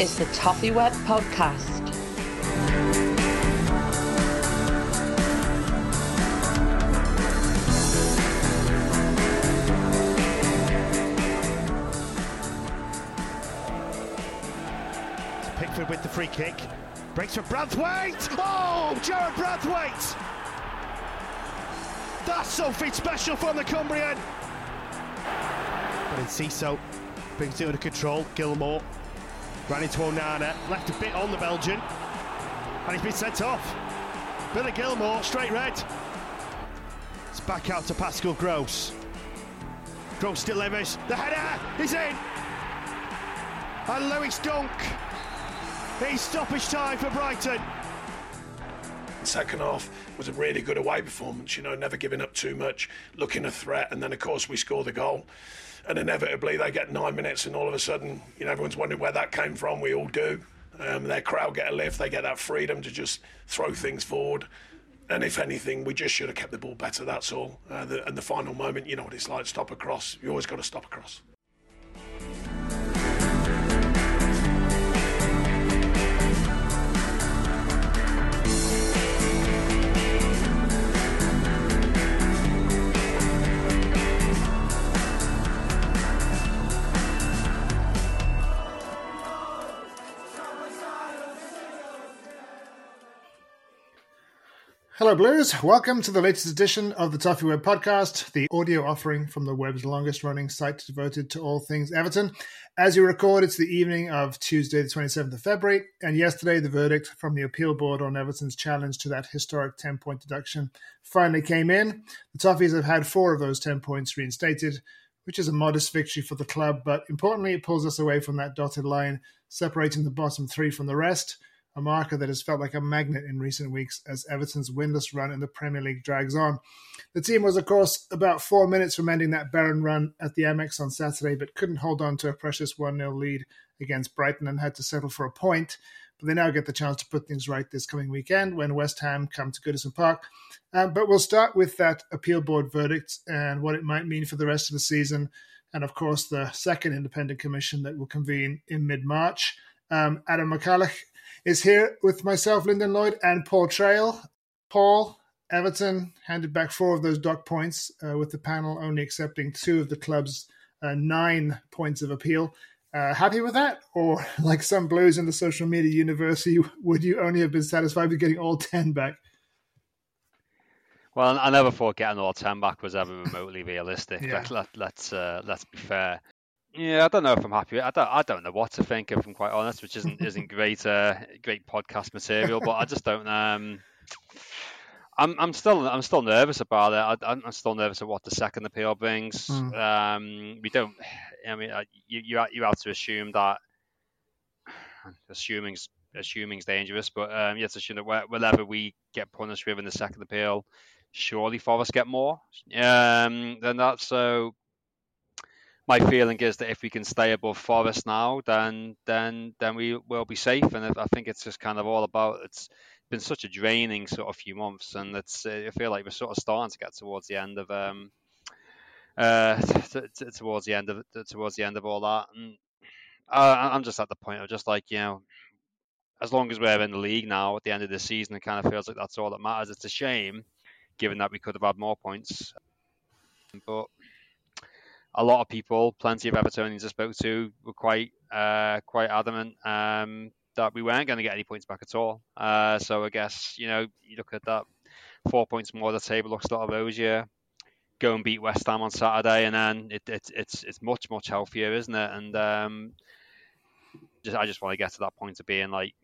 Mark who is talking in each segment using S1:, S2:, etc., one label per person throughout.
S1: is the Toffee Web Podcast.
S2: Pickford with the free kick. Breaks for Branthwaite. Oh, Jarrad Branthwaite. That's something special from the Cumbrian. But in Ciso brings it under control. Gilmour ran into Onana, left a bit on the Belgian, and he's been sent off. Billy Gilmour, straight red. It's back out to Pascal Gross. Gross delivers. The header he's in. And Lewis Dunk. It's stoppage time for Brighton.
S3: Second half was a really good away performance, you know, never giving up too much, looking a threat, and then of course we score the goal. And inevitably they get nine minutes, and all of a sudden, you know, everyone's wondering where that came from. We all do. Um, their crowd get a lift, they get that freedom to just throw things forward. And if anything, we just should have kept the ball better. That's all. Uh, the, and the final moment, you know what it's like. Stop across. You always got to stop across.
S4: Hello, Blues. Welcome to the latest edition of the Toffee Web podcast, the audio offering from the web's longest running site devoted to all things Everton. As you record, it's the evening of Tuesday, the 27th of February, and yesterday the verdict from the appeal board on Everton's challenge to that historic 10 point deduction finally came in. The Toffees have had four of those 10 points reinstated, which is a modest victory for the club, but importantly, it pulls us away from that dotted line separating the bottom three from the rest a marker that has felt like a magnet in recent weeks as Everton's winless run in the Premier League drags on. The team was, of course, about four minutes from ending that barren run at the Amex on Saturday, but couldn't hold on to a precious 1 0 lead against Brighton and had to settle for a point. But they now get the chance to put things right this coming weekend when West Ham come to Goodison Park. Um, but we'll start with that appeal board verdict and what it might mean for the rest of the season. And of course, the second independent commission that will convene in mid March. Um, Adam McCulloch is here with myself, Lyndon Lloyd, and Paul Traill. Paul, Everton handed back four of those dock points, uh, with the panel only accepting two of the club's uh, nine points of appeal. Uh, happy with that? Or, like some blues in the social media universe, would you only have been satisfied with getting all 10 back?
S5: Well, I never thought getting all 10 back was ever remotely realistic.
S4: Yeah.
S5: Let, let, let's, uh, let's be fair. Yeah, I don't know if I'm happy. I don't. I don't know what to think. If I'm quite honest, which isn't isn't great. Uh, great podcast material, but I just don't. Um, I'm I'm still I'm still nervous about it. I, am still nervous of what the second appeal brings. Mm. Um, we don't. I mean, uh, you you you have to assume that assuming's assuming's dangerous, but um, you have to assume that whatever we get punished with in the second appeal, surely Forest get more um, than that. So my feeling is that if we can stay above Forest now, then then then we will be safe. And I think it's just kind of all about it's been such a draining sort of few months, and it's I feel like we're sort of starting to get towards the end of um uh t- t- towards the end of towards the end of all that, and I, I'm just at the point of just like you know. As long as we're in the league now at the end of the season, it kind of feels like that's all that matters. It's a shame, given that we could have had more points. But a lot of people, plenty of Evertonians I spoke to, were quite uh, quite adamant um, that we weren't going to get any points back at all. Uh, so I guess you know you look at that, four points more. The table looks a lot rosier. Go and beat West Ham on Saturday, and then it, it, it's it's much much healthier, isn't it? And um, just I just want to get to that point of being like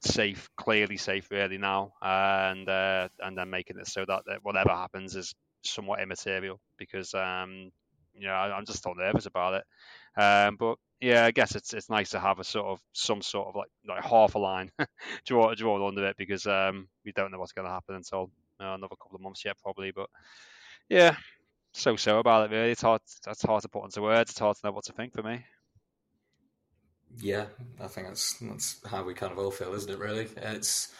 S5: safe, clearly safe, really now, and uh, and then making it so that, that whatever happens is somewhat immaterial because um, you know, I, am just still nervous about it. Um, but yeah, I guess it's it's nice to have a sort of some sort of like like half a line draw drawn under it because um, we don't know what's going to happen until uh, another couple of months yet, probably. But yeah, so so about it really. It's hard. That's hard to put into words. It's hard to know what to think for me.
S6: Yeah, I think that's that's how we kind of all feel, isn't it? Really, it's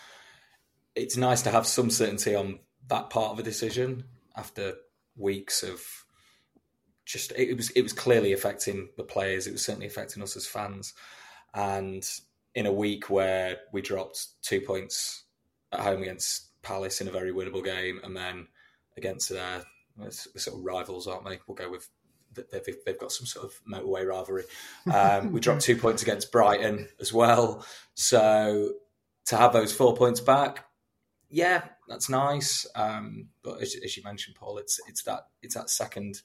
S6: it's nice to have some certainty on that part of a decision after weeks of just it was it was clearly affecting the players. It was certainly affecting us as fans. And in a week where we dropped two points at home against Palace in a very winnable game, and then against their sort of rivals, aren't they? We'll go with they've, they've got some sort of motorway rivalry. Um, we dropped two points against Brighton as well. So to have those four points back, yeah, that's nice. Um, but as, as, you mentioned, Paul, it's it's that it's that second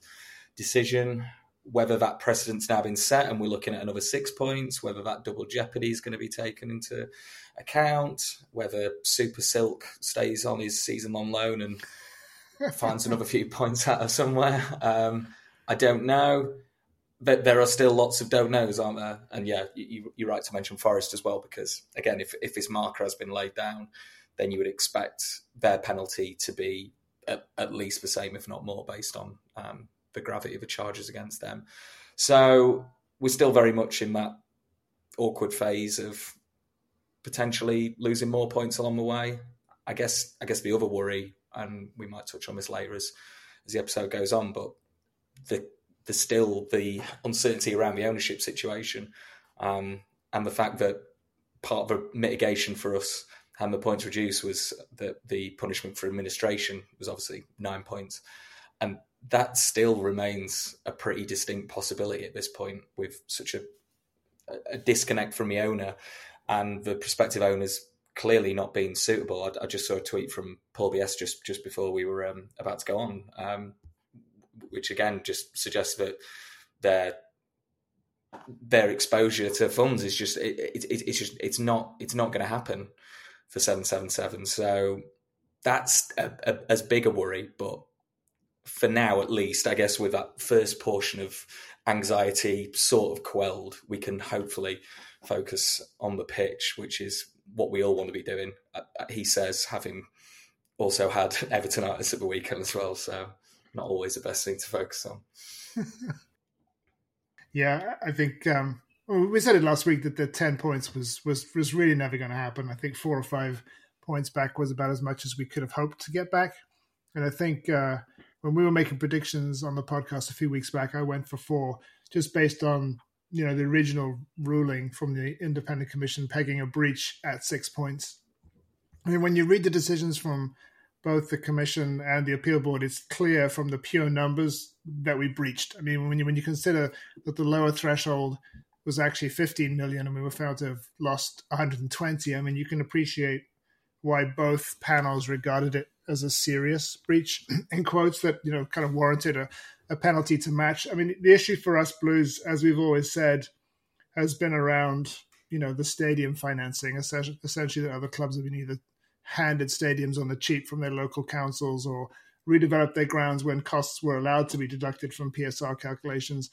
S6: decision. Whether that precedent's now been set and we're looking at another six points, whether that double jeopardy is going to be taken into account, whether Super Silk stays on his season long loan and finds another few points out of somewhere. Um, I don't know. But there are still lots of don't knows, aren't there? And yeah, you, are right to mention Forest as well, because again, if, if this marker has been laid down, then you would expect their penalty to be at, at least the same, if not more, based on um, the gravity of the charges against them. So we're still very much in that awkward phase of potentially losing more points along the way. I guess I guess the other worry, and we might touch on this later as as the episode goes on, but the the still the uncertainty around the ownership situation, um, and the fact that part of the mitigation for us having the points reduced was that the punishment for administration was obviously nine points, and that still remains a pretty distinct possibility at this point with such a, a disconnect from the owner and the prospective owners clearly not being suitable. I, I, just saw a tweet from Paul BS just just before we were um, about to go on, um, which again just suggests that their their exposure to funds is just it, it, it's just it's not it's not going to happen for seven seven seven. So that's a, a, as big a worry, but for now at least, I guess with that first portion of anxiety sort of quelled, we can hopefully focus on the pitch, which is what we all want to be doing. Uh, uh, he says, having also had Evertonitis at the weekend as well, so not always the best thing to focus on.
S4: yeah, I think um, we said it last week that the ten points was was was really never going to happen. I think four or five points back was about as much as we could have hoped to get back, and I think. Uh, when we were making predictions on the podcast a few weeks back, I went for four, just based on you know the original ruling from the independent commission pegging a breach at six points. I mean, when you read the decisions from both the commission and the appeal board, it's clear from the pure numbers that we breached. I mean, when you when you consider that the lower threshold was actually 15 million and we were found to have lost 120, I mean, you can appreciate why both panels regarded it as a serious breach in quotes that you know kind of warranted a, a penalty to match. I mean, the issue for us Blues, as we've always said, has been around you know the stadium financing. Essentially, that other clubs have been either handed stadiums on the cheap from their local councils or redeveloped their grounds when costs were allowed to be deducted from PSR calculations.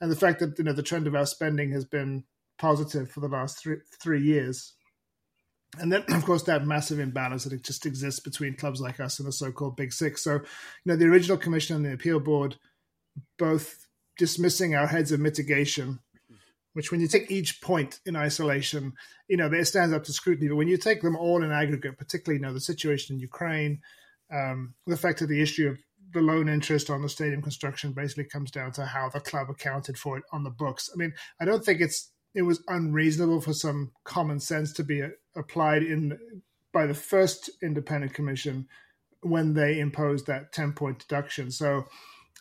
S4: And the fact that you know the trend of our spending has been positive for the last three three years. And then, of course, that massive imbalance that just exists between clubs like us and the so-called Big Six. So, you know, the original commission and the appeal board both dismissing our heads of mitigation which when you take each point in isolation, you know, it stands up to scrutiny. But when you take them all in aggregate, particularly, you know, the situation in Ukraine, um, the fact that the issue of the loan interest on the stadium construction basically comes down to how the club accounted for it on the books. I mean, I don't think it's it was unreasonable for some common sense to be uh, applied in by the first independent commission when they imposed that 10 point deduction. So,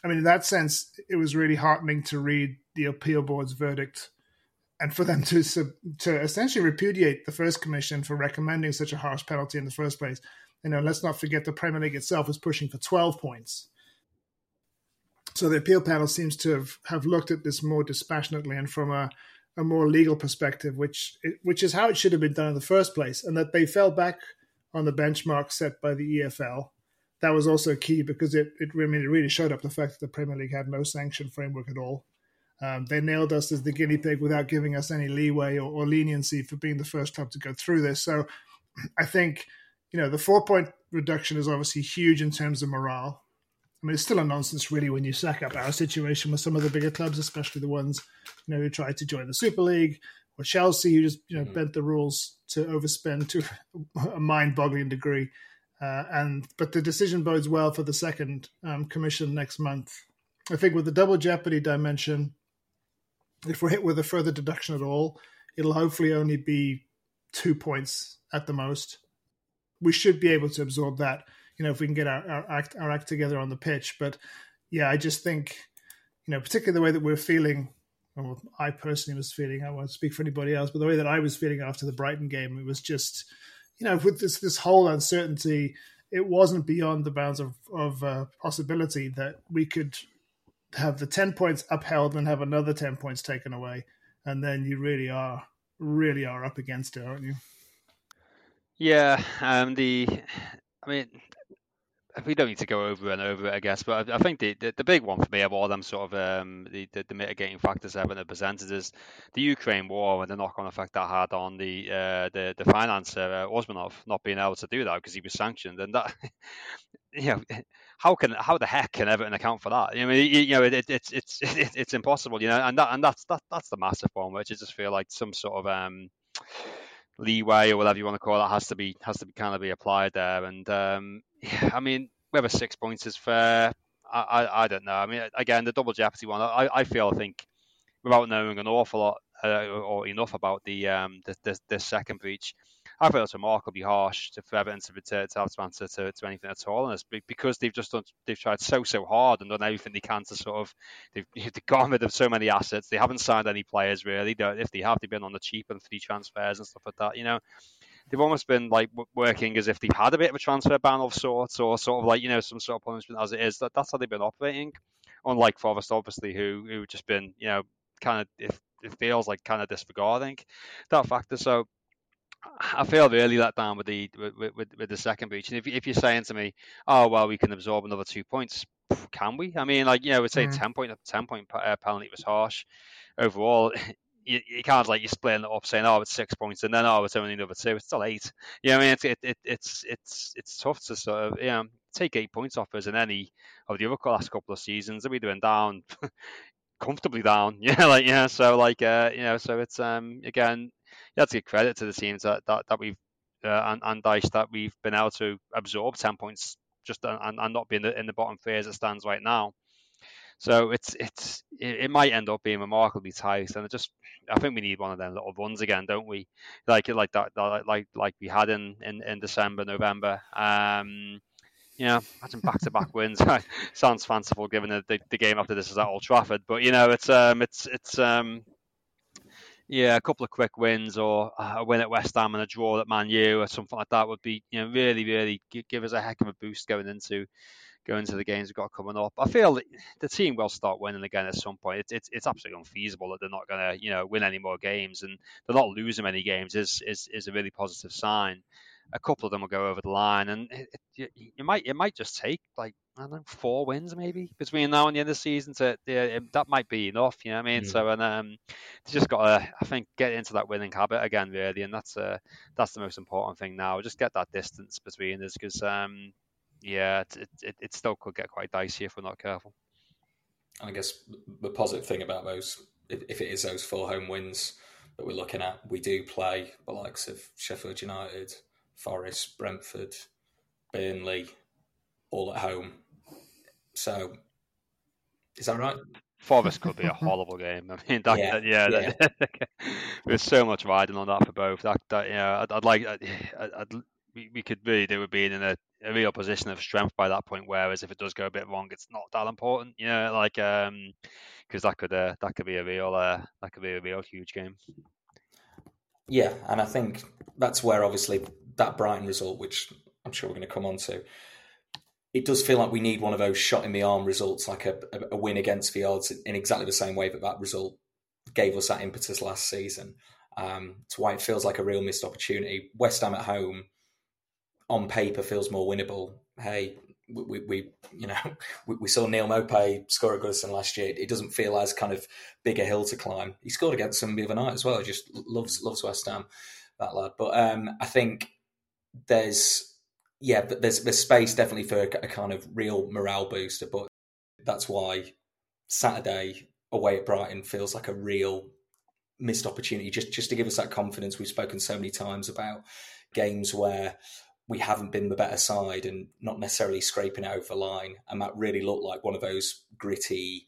S4: I mean, in that sense, it was really heartening to read the appeal board's verdict and for them to to essentially repudiate the first commission for recommending such a harsh penalty in the first place. You know, let's not forget the Premier League itself was pushing for 12 points. So the appeal panel seems to have, have looked at this more dispassionately and from a, a more legal perspective, which which is how it should have been done in the first place, and that they fell back on the benchmark set by the EFL. That was also key because it, it, mean, it really showed up the fact that the Premier League had no sanction framework at all. Um, they nailed us as the guinea pig without giving us any leeway or, or, leniency for being the first club to go through this. So I think, you know, the four point reduction is obviously huge in terms of morale. I mean, it's still a nonsense, really, when you sack up our situation with some of the bigger clubs, especially the ones, you know, who tried to join the Super League or Chelsea, who just, you know, mm-hmm. bent the rules to overspend to a mind boggling degree. Uh, and but the decision bodes well for the second um, commission next month. I think with the double jeopardy dimension, if we're hit with a further deduction at all, it'll hopefully only be two points at the most. We should be able to absorb that, you know, if we can get our, our act our act together on the pitch. But yeah, I just think, you know, particularly the way that we're feeling, I personally was feeling, I won't speak for anybody else, but the way that I was feeling after the Brighton game, it was just, you know, with this this whole uncertainty, it wasn't beyond the bounds of of uh, possibility that we could have the 10 points upheld and have another 10 points taken away and then you really are really are up against it aren't you
S5: yeah um the i mean we don't need to go over and over it, I guess, but I, I think the, the, the big one for me of all them sort of um, the, the, the mitigating factors Everton have presented is the Ukraine war and the knock-on effect that had on the uh, the the financer uh, Usmanov not being able to do that because he was sanctioned, and that you know how can how the heck can Everton account for that? I mean, you, you know, it, it, it's it's it, it's impossible, you know, and that and that's that that's the massive one, which I just feel like some sort of um, leeway or whatever you want to call it has to be has to be kind of be applied there. And um, yeah, I mean, whether six points is fair, I, I, I don't know. I mean, again, the double jeopardy one, I I feel I think without knowing an awful lot uh, or enough about the um the, the, the second breach I thought it was remarkably harsh to, for Everton to, to, to have to answer to, to anything at all, and it's because they've just done, they've tried so so hard and done everything they can to sort of they've, they've gone rid of so many assets. They haven't signed any players really. If they have, they've been on the cheap and free transfers and stuff like that. You know, they've almost been like working as if they've had a bit of a transfer ban of sorts, or sort of like you know some sort of punishment as it is. That that's how they've been operating. Unlike Forest, obviously, who who just been you know kind of it feels like kind of disregarding that factor. So I feel really let down with the with, with, with, the second breach. And if, if you're saying to me, "Oh well, we can absorb another two points," can we? I mean, like you know, would say mm. ten point ten point uh, penalty was harsh overall. You, you, can't like you splitting it up saying, "Oh, it's six points," and then "Oh, it's only another two." It's still eight. You know, I mean, it's it, it, it's it's it's tough to sort of you know take eight points off us in any of the other last couple of seasons. That we've been down comfortably down. Yeah, like yeah. So like uh, you know, so it's um again you have to give credit to the teams that that, that we've uh, and, and Dyche that we've been able to absorb ten points just and, and not be in the, in the bottom three as it stands right now. So it's it's it, might end up being remarkably tight, and it just I think we need one of them little runs again, don't we? Like like that, like like we had in in, in December, November. Um, you know, imagine back to back wins. Sounds fanciful given the, the, the game after this is at Old Trafford, but you know it's um it's it's um yeah, a couple of quick wins or uh, a win at West Ham and a draw at Man U or something like that would be, you know, really, really give us a heck of a boost going into going into the games we've got coming up. I feel the team will start winning again at some point. It's it's, it's absolutely unfeasible that they're not going to you know win any more games and they're not losing many games is is is a really positive sign. A couple of them will go over the line, and it, it, you might it might just take like I don't know four wins maybe between now and the end of the season to yeah, that might be enough. You know what I mean? Mm. So and um, just got to I think get into that winning habit again really, and that's uh that's the most important thing now. Just get that distance between us because um yeah, it, it, it still could get quite dicey if we're not careful.
S6: And I guess the positive thing about those, if, if it is those four home wins that we're looking at, we do play the likes of Sheffield United, Forest, Brentford, Burnley, all at home. So, is that right?
S5: Forest could be a horrible game. I mean, that, yeah, yeah, yeah. there's so much riding on that for both. That, that yeah, I'd, I'd like, I'd, I'd, we, we could really do with being in a, a real position of strength by that point. Whereas if it does go a bit wrong, it's not that important, you know, like um, because that could uh, that could be a real uh, that could be a real huge game.
S6: Yeah, and I think that's where obviously that Brighton result, which I'm sure we're going to come on to, it does feel like we need one of those shot in the arm results, like a, a, win against the odds, in exactly the same way that that result gave us that impetus last season. Um, it's why it feels like a real missed opportunity. West Ham at home on paper feels more winnable. Hey, we, we, we you know we, we, saw Neal Maupay score at Goodison last year. It doesn't feel as kind of big a hill to climb. He scored against them the other night as well. He just loves loves West Ham, that lad. But um, I think there's yeah, there's there's space definitely for a, kind of real morale booster. But that's why Saturday away at Brighton feels like a real missed opportunity just just to give us that confidence. We've spoken so many times about games where we haven't been the better side and not necessarily scraping it over the line. And that really looked like one of those gritty,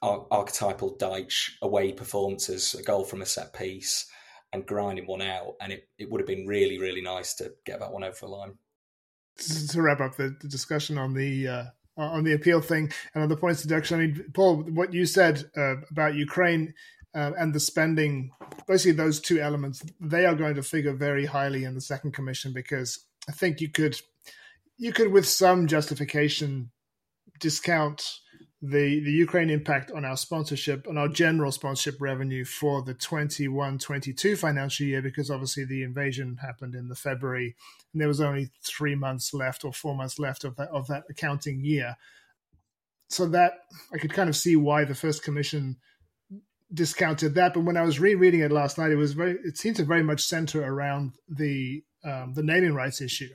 S6: archetypal Dyche away performances, a goal from a set piece and grinding one out. And it, it would have been really, really nice to get that one over the line.
S4: To wrap up the, the discussion on the uh, on the appeal thing and on the points of deduction, I mean, Paul, what you said uh, about Ukraine uh, and the spending, basically those two elements, they are going to figure very highly in the second commission because I think you could, you could with some justification, discount the the Ukraine impact on our sponsorship on our general sponsorship revenue for the 21-22 financial year because obviously the invasion happened in the February and there was only 3 months left or 4 months left of that of that accounting year so that I could kind of see why the first commission discounted that. But when I was rereading it last night, it was very it seemed to very much center around the um, the naming rights issue.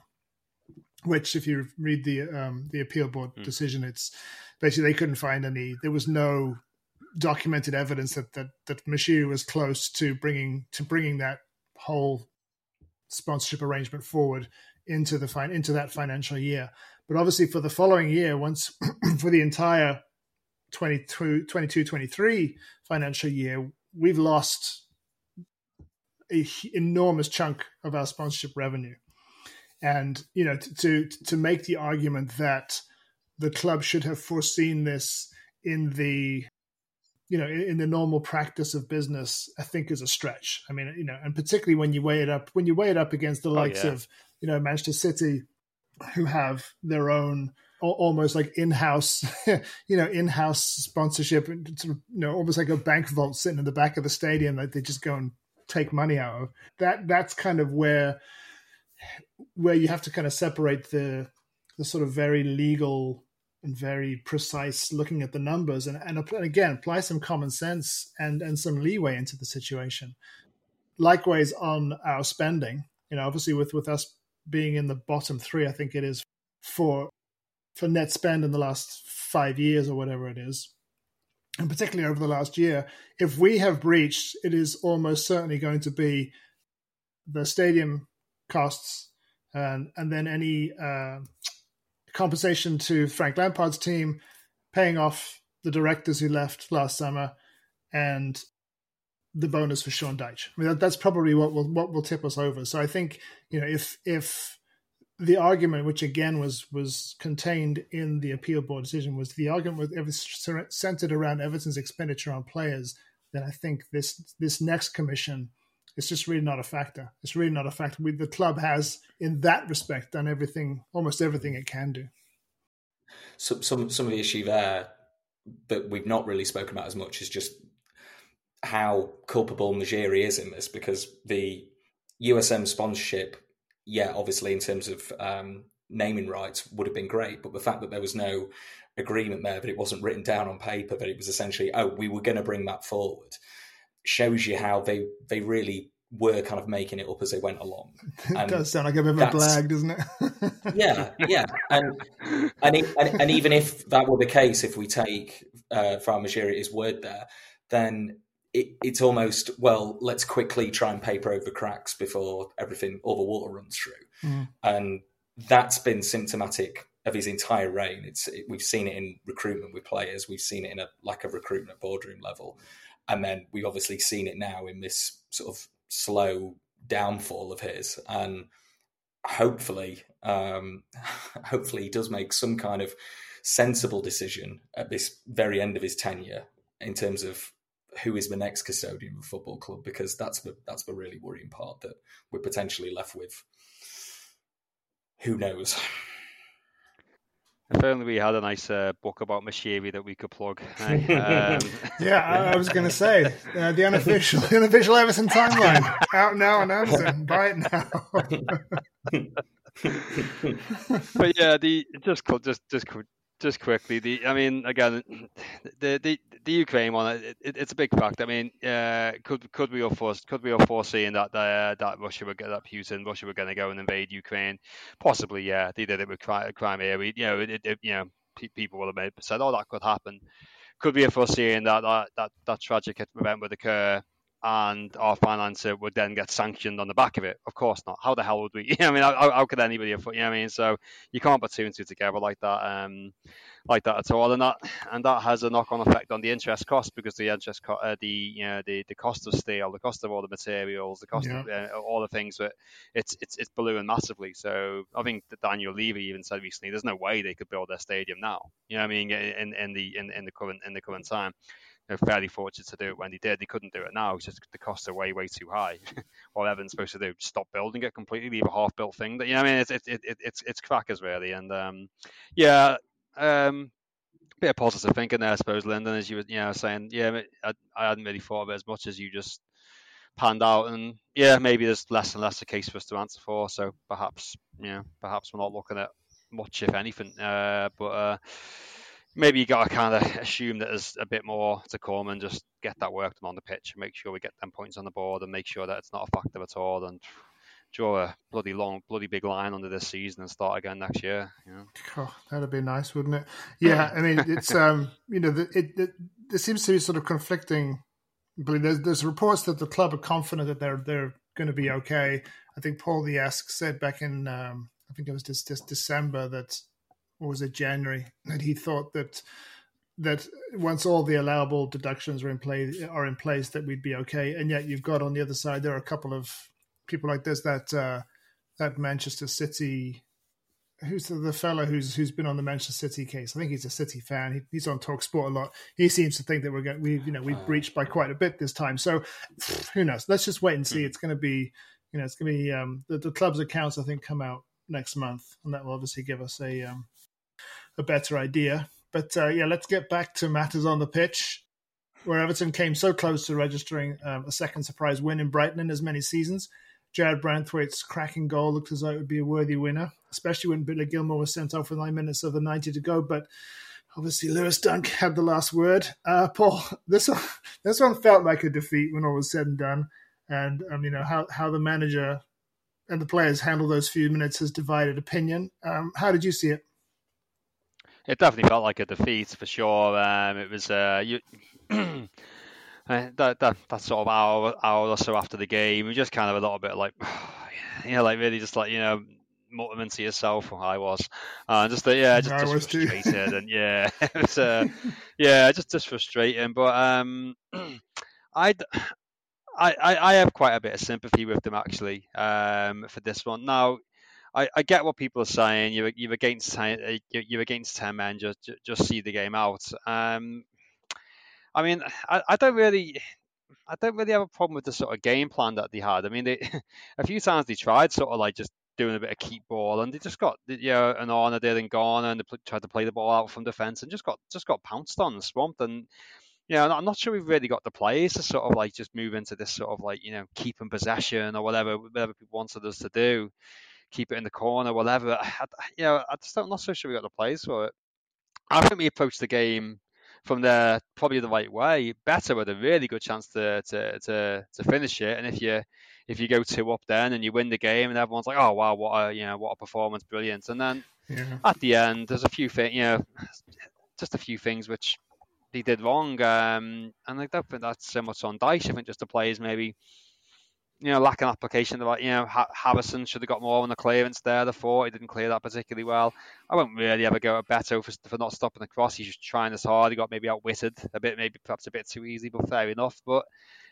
S4: Which, if you read the um, the appeal board mm. decision, it's basically they couldn't find any. There was no documented evidence that that that Moshiri was close to bringing to bringing that whole sponsorship arrangement forward into the fine into that financial year. But obviously, for the following year, once for the entire 22, 22 23 financial year, we've lost a enormous chunk of our sponsorship revenue. And, you know, to, to make the argument that the club should have foreseen this in the, you know, in the normal practice of business, I think is a stretch. I mean, you know, and particularly when you weigh it up, when you weigh it up against the oh, likes oh, yeah. of, you know, Manchester City, who have their own almost like in-house, you know, in-house sponsorship, sort of, you know, almost like a bank vault sitting in the back of the stadium that they just go and take money out of. That that's kind of where where you have to kind of separate the the sort of very legal and very precise looking at the numbers and, and again apply some common sense and and some leeway into the situation. Likewise on our spending you know obviously with with us being in the bottom three i think it is for for net spend in the last five years or whatever it is, and particularly over the last year, if we have breached, it is almost certainly going to be the stadium costs and and then any uh, compensation to Frank Lampard's team, paying off the directors who left last summer, and the bonus for Sean Dyche. I mean, that, that's probably what will what will tip us over. So I think you know if if the argument, which again was was contained in the appeal board decision, was the argument was, was centered around Everton's expenditure on players. then I think this this next commission is just really not a factor. It's really not a factor. We, the club has, in that respect, done everything, almost everything it can do.
S6: Some some some of the issue there that we've not really spoken about as much is just how culpable Moshiri is in this because the USM sponsorship, yeah, obviously in terms of um, naming rights would have been great, but the fact that there was no agreement there, that it wasn't written down on paper, that it was essentially, oh, we were going to bring that forward, shows you how they they really were kind of making it up as they went along.
S4: And it does sound like a bit of a blag, doesn't it?
S6: yeah, yeah, and and, it, and, and even if that were the case, if we take uh, Fran Moshiri's word there, then it, it's almost well, let's quickly try and paper over cracks before everything, all the water runs through,
S4: mm.
S6: and that's been symptomatic of his entire reign. It's it, we've seen it in recruitment with players, we've seen it in a lack of recruitment at boardroom level, and then we've obviously seen it now in this sort of slow downfall of his, and hopefully, um, hopefully he does make some kind of sensible decision at this very end of his tenure in terms of who is the next custodian of football club because that's the that's the really worrying part that we're potentially left with. Who knows?
S5: If only we had a nice uh, book about Moshiri that we could plug. Um,
S4: yeah, I, I was going to say uh, the unofficial, the unofficial Everton timeline out now on Amazon. Buy it
S5: now. but yeah, the just just just just quickly, the I mean, again, the the, the Ukraine one, it, it, it's a big fact. I mean, uh, could could we have forced, could we have foreseen that uh, that Russia would get that Putin, Russia were going to go and invade Ukraine? Possibly, yeah. They did it with Crimea. We, you know, it, it, you know, people would have made, said, "Oh, that could happen." Could we have foreseen that that that, that tragic event would occur? And our financer would then get sanctioned on the back of it. Of course not. How the hell would we? You know, I mean, how, how could anybody afford? You know, I mean, so you can't put two and two together like that, um, like that at all. And that and that has a knock-on effect on the interest cost because the interest, co- uh, the you know, the the cost of steel, the cost of all the materials, the cost yeah. of uh, all the things that it's it's it's ballooned massively. So I think that Daniel Levy even said recently, there's no way they could build their stadium now. You know, what I mean, in in the in, in the current in the current time know, fairly fortunate to do it when they did. They couldn't do it now. It's just the costs are way, way too high. what Evan's supposed to do, stop building it completely, leave a half-built thing. That you know, I mean, it's it, it, it's it's crackers really, and um, yeah, um, bit of positive thinking there, I suppose, Lyndon, as you were, you know, saying, yeah, I, I hadn't really thought of it as much as you just panned out, and yeah, maybe there's less and less a case for us to answer for. So perhaps, you know, perhaps we're not looking at much, if anything. Uh, but uh, maybe you got to kind of assume that there's a bit more to come and just get that work done on the pitch and make sure we get them points on the board and make sure that it's not a factor at all and draw a bloody long, bloody big line under this season and start again next year. You know?
S4: oh, that'd be nice, wouldn't it? Yeah, I mean, it's um, you know, it, it, it there seems to be sort of conflicting. But there's, there's reports that the club are confident that they're they're going to be okay. I think Paul the Ask said back in um, I think it was just December that or was it January that he thought that that once all the allowable deductions are in place are in place that we'd be okay? And yet you've got on the other side there are a couple of people like this that uh, that Manchester City who's the, the fellow who's who's been on the Manchester City case. I think he's a City fan. He, he's on Talk Sport a lot. He seems to think that we're going we you know we've oh. breached by quite a bit this time. So who knows? Let's just wait and see. Hmm. it's going to be you know it's going to be um, the, the club's accounts I think come out next month and that will obviously give us a um, a better idea. But uh, yeah, let's get back to matters on the pitch, where Everton came so close to registering um, a second surprise win in Brighton in as many seasons. Jarrad Branthwaite's cracking goal looked as though it would be a worthy winner, especially when Billy Gilmour was sent off with nine minutes of the 90 to go. But obviously, Lewis Dunk had the last word. Uh, Paul, this one, this one felt like a defeat when all was said and done. And um, you know how how the manager and the players handled those few minutes has divided opinion. Um, how did you see it?
S5: It definitely felt like a defeat for sure. Um, it was uh, you, uh, that that that sort of hour hour or so after the game, we just kind of a little bit like, you know, like really just like you know muttering to yourself. I was, uh, just that yeah, just, just frustrated and yeah, it was uh, yeah, just just frustrating. But um, I. I, I have quite a bit of sympathy with them actually um, for this one. Now, I, I get what people are saying. You're you're against uh, you're against ten men. Just just see the game out. Um, I mean, I, I don't really. I don't really have a problem with the sort of game plan that they had. I mean, they a few times they tried sort of like just doing a bit of keep ball, and they just got you know an honor did and gone, and they tried to play the ball out from defence, and just got just got pounced on and swamped. And you know, I'm not sure we've really got the players to sort of like just move into this sort of like you know keeping possession or whatever whatever people wanted us to do, keep it in the corner, whatever. I, you know, I just don't, I'm not so sure we got the players for it. I think we approached the game from there probably the right way. Better with a really good chance to to to, to finish it, and if you if you go two up then and you win the game and everyone's like, oh wow, what a you know what a performance, brilliant. And then yeah. at the end, there's a few things, you know, just a few things which they did wrong. Um, and I don't think that's so much on Dyche. I think just the players maybe you know, lack an application. About you know, Harrison should have got more on the clearance there. The four, he didn't clear that particularly well. I won't really ever go at Beto for, for not stopping the cross. He's just trying as hard. He got maybe outwitted a bit, maybe perhaps a bit too easy, but fair enough. But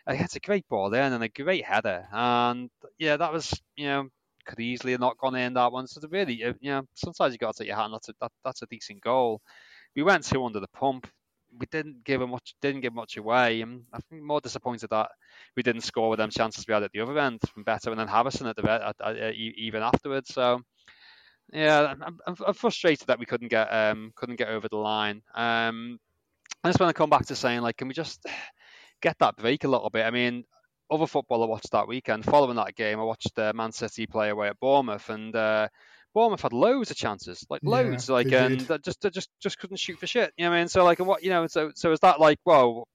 S5: uh, it's a great ball there and a great header. And yeah, that was you know could easily have not gone in that one. So really, uh, you know, sometimes you got to take your hand. That's a that, that's a decent goal. We went two under the pump we didn't give much didn't give much away. I'm, more disappointed that we didn't score with them chances we had at the other end from Beto and then Harrison at the at, at, at, even afterwards. So yeah, I'm, I'm, frustrated that we couldn't get um, couldn't get over the line. Um, I just want to come back to saying like, can we just get that break a little bit? I mean, other football I watched that weekend, following that game, I watched uh, Man City play away at Bournemouth, and uh, Bournemouth had loads of chances, like loads, yeah, like and just just just couldn't shoot for shit. You know what I mean? So like, and what you know? So so is that like, well,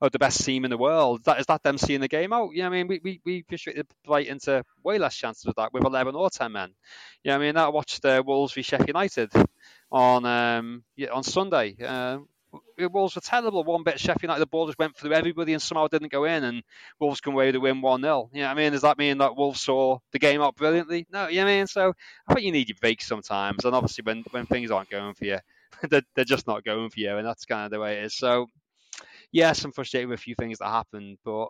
S5: oh, the best team in the world? Is that is that them seeing the game out? You know what I mean? We we we restricted right into way less chances with that with eleven or ten men. You know what I mean? I watched the uh, Wolves v Sheffield United on um yeah, on Sunday. Uh, Wolves were terrible. One bit Sheffield United, the ball just went through everybody and somehow didn't go in, and Wolves come away to win 1 0. You know what I mean? Does that mean that Wolves saw the game out brilliantly? No, you know what I mean? So I think you need your breaks sometimes, and obviously when, when things aren't going for you, they're, they're just not going for you, and that's kind of the way it is. So, yes, I'm frustrated with a few things that happened, but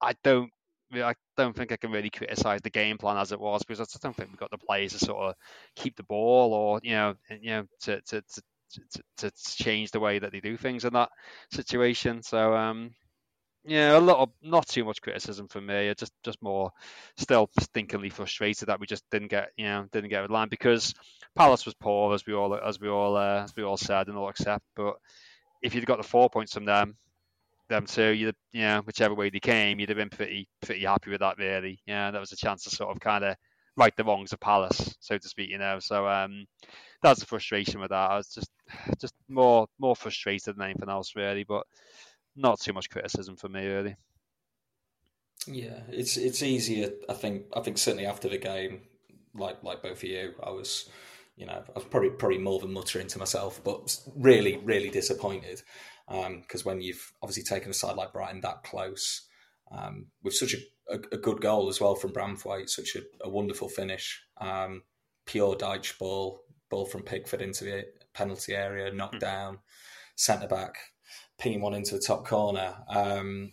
S5: I don't I don't think I can really criticise the game plan as it was because I just don't think we've got the players to sort of keep the ball or you know you know to to, to, to, to change the way that they do things in that situation. So um, yeah, a lot of not too much criticism from me. Just, just more, still stinkingly frustrated that we just didn't get, you know, didn't get a line because Palace was poor, as we all, as we all, uh, as we all said and all accept. But if you'd got the four points from them, them two, you, you know, whichever way they came, you'd have been pretty, pretty happy with that, really. Yeah, that was a chance to sort of kind of right the wrongs of Palace, so to speak, you know. So um, that's the frustration with that. I was just just more more frustrated than anything else, really. But not too much criticism for me, really.
S6: Yeah, it's it's easier. I think I think certainly after the game, like like both of you, I was, you know, I was probably probably more than muttering to myself, but really really disappointed because um, when you've obviously taken a side like Brighton that close. Um, with such a, a, a, good goal as well from Branthwaite, such a, a wonderful finish. Um, pure Dyche ball, ball from Pickford into the penalty area, knocked mm. down, centre back, pinning one into the top corner. Um,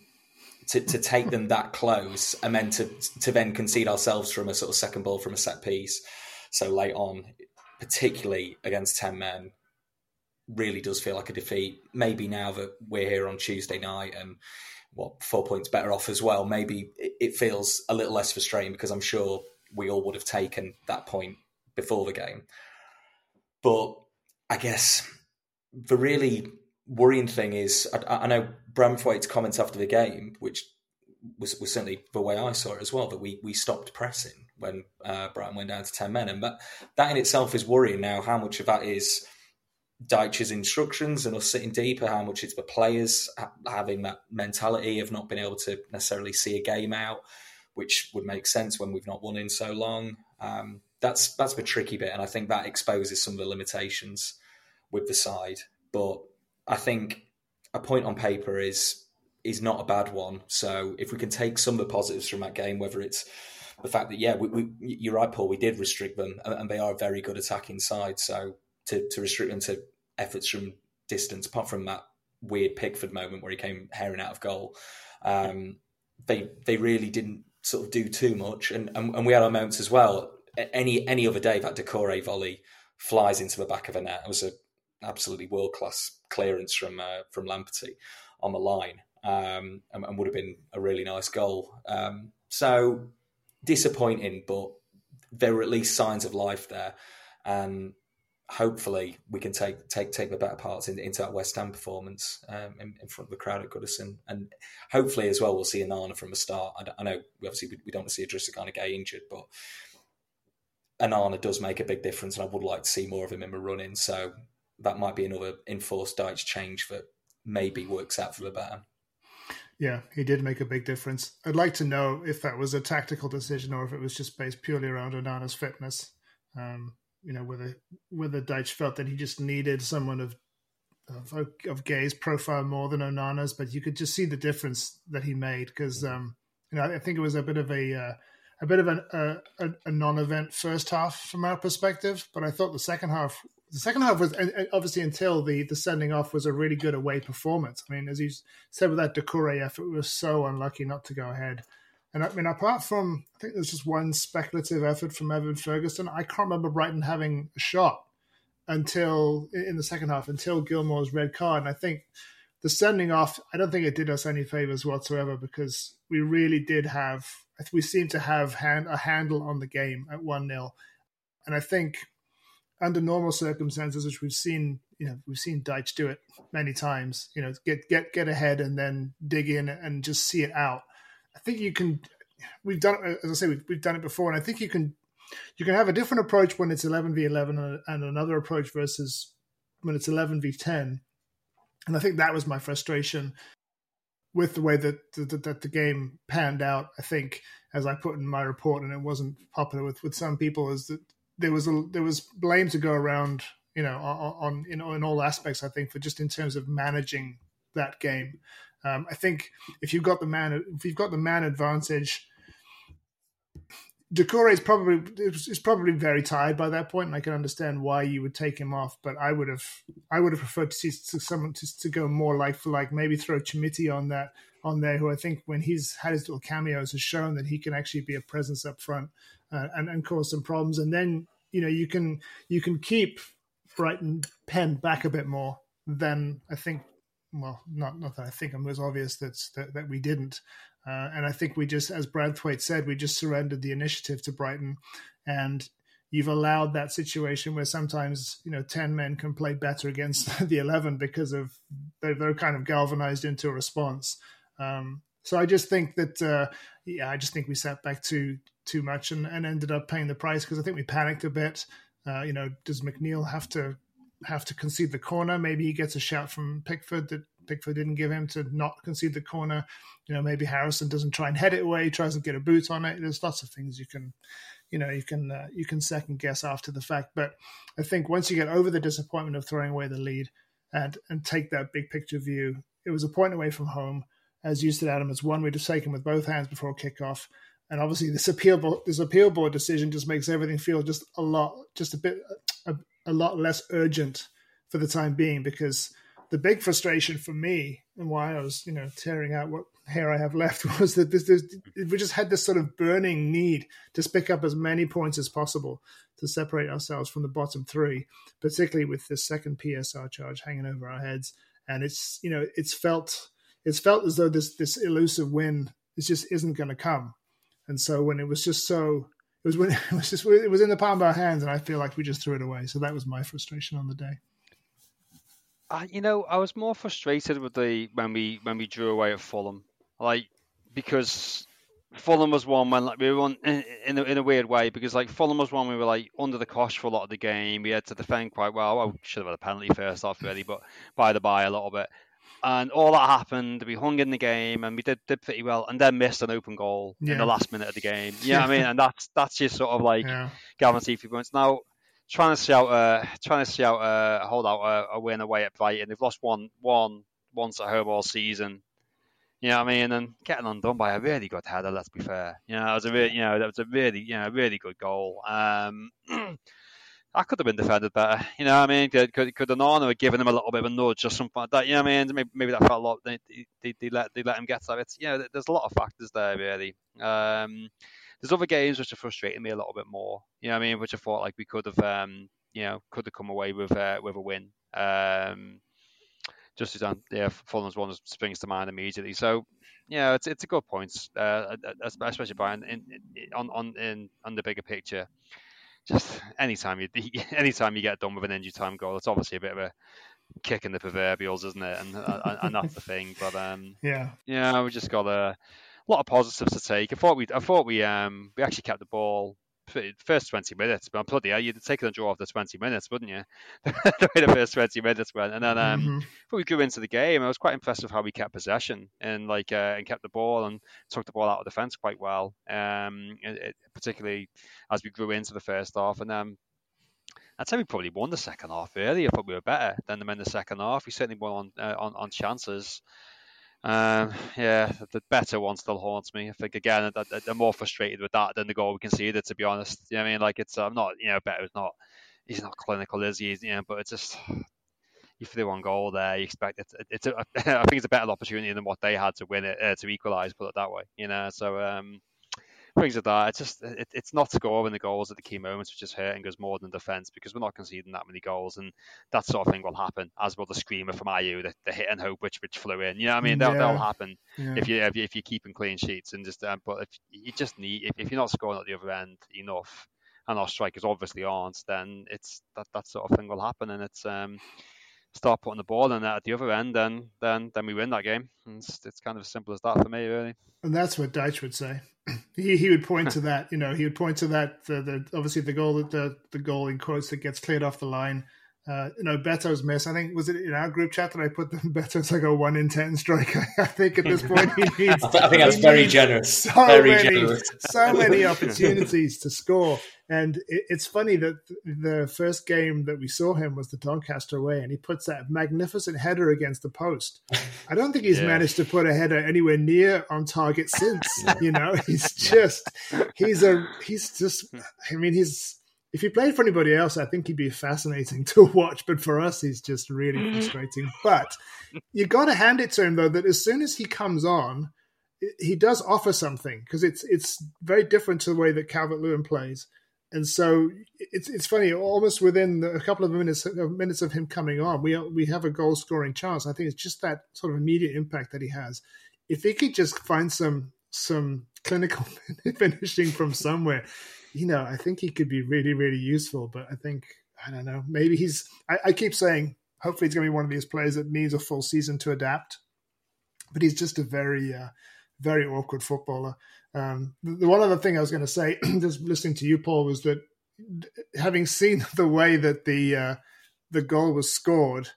S6: to, to take them that close and then to to then concede ourselves from a sort of second ball from a set piece so late on, particularly against ten men, really does feel like a defeat. Maybe now that we're here on Tuesday night and what four points better off as well, maybe it feels a little less frustrating because I'm sure we all would have taken that point before the game. But I guess the really worrying thing is, I, I know Branthwaite's comments after the game, which was, was certainly the way I saw it as well, that we, we stopped pressing when uh, Brighton went down to 10 men. And that, that in itself is worrying now, how much of that is Dyche's instructions and us sitting deeper, how much it's the players having that mentality of not being able to necessarily see a game out, which would make sense when we've not won in so long. Um, that's that's the tricky bit, and I think that exposes some of the limitations with the side. But I think a point on paper is is not a bad one. So if we can take some of the positives from that game, whether it's the fact that yeah, we, we, you're right, Paul, we did restrict them, and they are a very good attacking side. So to, to restrict them to efforts from distance, apart from that weird Pickford moment where he came herring out of goal, um, they they really didn't sort of do too much, and, and, and we had our moments as well any any other day that Doucouré volley flies into the back of a net. It was an absolutely world class clearance from uh, from Lamptey on the line. um, and, and, would have been a really nice goal. Um, so disappointing, but there are at least signs of life there, and hopefully we can take take take the better parts in, into that West Ham performance um, in, in, front of the crowd at Goodison, and hopefully as well we'll see Onana from the start. I, I know obviously we, we don't want to see of get injured, but Onana does make a big difference, and I would like to see more of him in the running. So that might be another enforced Dyche change that maybe works out for the better.
S4: Yeah, he did make a big difference. I'd like to know if that was a tactical decision or if it was just based purely around Onana's fitness. Um, you know, whether whether Dyche felt that he just needed someone of of, of Gueye's profile more than Onana's, but you could just see the difference that he made because um, you know I think it was a bit of a uh, a bit of an, a, a non-event first half from our perspective, but I thought the second half the second half was obviously until the the sending off was a really good away performance. I mean, as you said with that Doucouré effort, we were so unlucky not to go ahead. And I mean, apart from I think there's just one speculative effort from Evan Ferguson. I can't remember Brighton having a shot until in the second half until Gilmour's red card. And I think the sending off, I don't think it did us any favors whatsoever because we really did have we seem to have hand, a handle on the game at one 0 and I think under normal circumstances, which we've seen, you know, we've seen Dyche do it many times. You know, get get get ahead and then dig in and just see it out. I think you can. We've done it, as I say, we've, we've done it before, and I think you can you can have a different approach when it's eleven v eleven and another approach versus when it's eleven v ten. And I think that was my frustration with the way that, that, that the game panned out. I think, as I put in my report, and it wasn't popular with with some people, is that there was a there was blame to go around, you know, on, on in, in all aspects. I think for just in terms of managing that game. Um, I think if you've got the man, if you've got the man advantage, Doucouré is probably is probably very tired by that point, and I can understand why you would take him off. But I would have I would have preferred to see someone to, to go more like for like, maybe throw Chermiti on that on there, who I think when he's had his little cameos has shown that he can actually be a presence up front uh, and, and cause some problems. And then you know you can you can keep Brighton pen back a bit more than I think. Well, not not that I think it was obvious that that, that we didn't. Uh, and I think we just, as Branthwaite said, we just surrendered the initiative to Brighton, and you've allowed that situation where sometimes you know ten men can play better against the eleven because of they're, they're kind of galvanized into a response. Um, so I just think that uh, yeah, I just think we sat back too too much and, and ended up paying the price because I think we panicked a bit. Uh, you know, does McNeil have to have to concede the corner? Maybe he gets a shout from Pickford that Pickford didn't give him to not concede the corner. You know, maybe Harrison doesn't try and head it away, He tries to get a boot on it. There's lots of things you can, you know, you can uh, you can second guess after the fact. But I think once you get over the disappointment of throwing away the lead and and take that big picture view, it was a point away from home. As you said, Adam, it's one we'd have taken with both hands before kickoff. And obviously, this appeal board, this appeal board decision just makes everything feel just a lot, just a bit, a, a lot less urgent for the time being because the big frustration for me and why I was, you know, tearing out what hair I have left was that this, this, we just had this sort of burning need to pick up as many points as possible to separate ourselves from the bottom three, particularly with this second PSR charge hanging over our heads. And it's, you know, it's felt, it's felt as though this this elusive win is just isn't going to come. And so when it was just so, it was when it was just it was in the palm of our hands, and I feel like we just threw it away. So that was my frustration on the day.
S5: Uh, you know, I was more frustrated with the when we when we drew away at Fulham, like because Fulham was one when like we were on in, in, a, in a weird way because like Fulham was one we were like under the cosh for a lot of the game. We had to defend quite well. I should have had a penalty first off really, but by the by a little bit. And all that happened. We hung in the game and we did did pretty well, and then missed an open goal yeah. in the last minute of the game. Yeah, you know I mean, and that's that's just sort of like yeah. guaranteed three points. Now trying to see out uh, trying to see out uh, hold out a, a win away at Brighton. They've lost one one once at home all season. You know what I mean? And getting undone by a really good header. Let's be fair. You know, it was a really, you know, that was a really, you know, really good goal. Um, that could have been defended better. You know what I mean? Could could, could Onana have given him a little bit of a nudge or something like that? You know what I mean? Maybe, maybe that felt a lot. They, they, they let they let him get that. It's you know, there's a lot of factors there really. Um, there's other games which are frustrating me a little bit more. You know what I mean? Which I thought like we could have, um, you know, could have come away with uh, with a win. Um, just as um, yeah, Fulham's one springs to mind immediately. So yeah, it's it's a good point, uh, especially Brian in, in, on on in on the bigger picture. Just anytime you anytime you get done with an injury time goal, it's obviously a bit of a kick in the proverbials, isn't it? And and, and that's the thing. But um,
S4: yeah,
S5: yeah, we just got a lot of positives to take. I thought we I thought we um we actually kept the ball first 20 minutes, but bloody hell, you'd take the draw after 20 minutes, wouldn't you? the way the first 20 minutes went. And then um, mm-hmm. before we grew into the game, I was quite impressed with how we kept possession and like uh, and kept the ball and took the ball out of defence quite well, um, it, it, particularly as we grew into the first half. And um, I'd say we probably won the second half earlier. I thought we were better than them in the second half. We certainly won on uh, on, on chances. Um, yeah, the Beto one still haunts me. I think again, I'm more frustrated with that than the goal we conceded. To be honest, you know I mean, like it's I'm not, you know, Beto is not, he's not clinical, is he? You know, but it's just you threw one goal there. You expect it. It's a, I think it's a better opportunity than what they had to win it uh, to equalise. Put it that way, you know. So um, things like that. It's just it, it's not scoring the goals at the key moments, which is hurting us more than defence because we're not conceding that many goals, and that sort of thing will happen. As will the screamer from Ayew, the, the hit and hope which which flew in. You know, what I mean, they'll, yeah. they'll happen yeah. if you if, you, if you're keeping clean sheets and just. Um, but if you just need if, if you're not scoring at the other end enough, and our strikers obviously aren't, then it's that that sort of thing will happen, and it's um start putting the ball in at the other end, then then then we win that game. It's, it's kind of as simple as that for me, really.
S4: And that's what Dyche would say. He he would point to that. You know, he would point to that. The, the obviously the goal that the the goal in quotes that gets cleared off the line uh, you know, Beto's miss. I think was it in our group chat that I put them Beto's like a one in ten striker. I think at this point he needs.
S6: I think that's very generous.
S4: So
S6: very
S4: many,
S6: generous.
S4: so many opportunities to score, and it, it's funny that the first game that we saw him was the Doncaster away, and he puts that magnificent header against the post. I don't think he's yeah. managed to put a header anywhere near on target since. you know, he's just he's a he's just. I mean, he's if he played for anybody else, I think he'd be fascinating to watch. But for us, he's just really mm. frustrating. But you got to hand it to him though that as soon as he comes on, he does offer something because it's it's very different to the way that Calvert Lewin plays. And so it's it's funny. Almost within a couple of minutes minutes of him coming on, we we have a goal scoring chance. I think it's just that sort of immediate impact that he has. If he could just find some some clinical finishing from somewhere, you know, I think he could be really, really useful. But I think I don't know. Maybe he's. I, I keep saying, hopefully, he's going to be one of these players that needs a full season to adapt. But he's just a very, uh, very awkward footballer. Um, the, one other thing I was going to say, just listening to you, Paul, was that having seen the way that the uh, the goal was scored,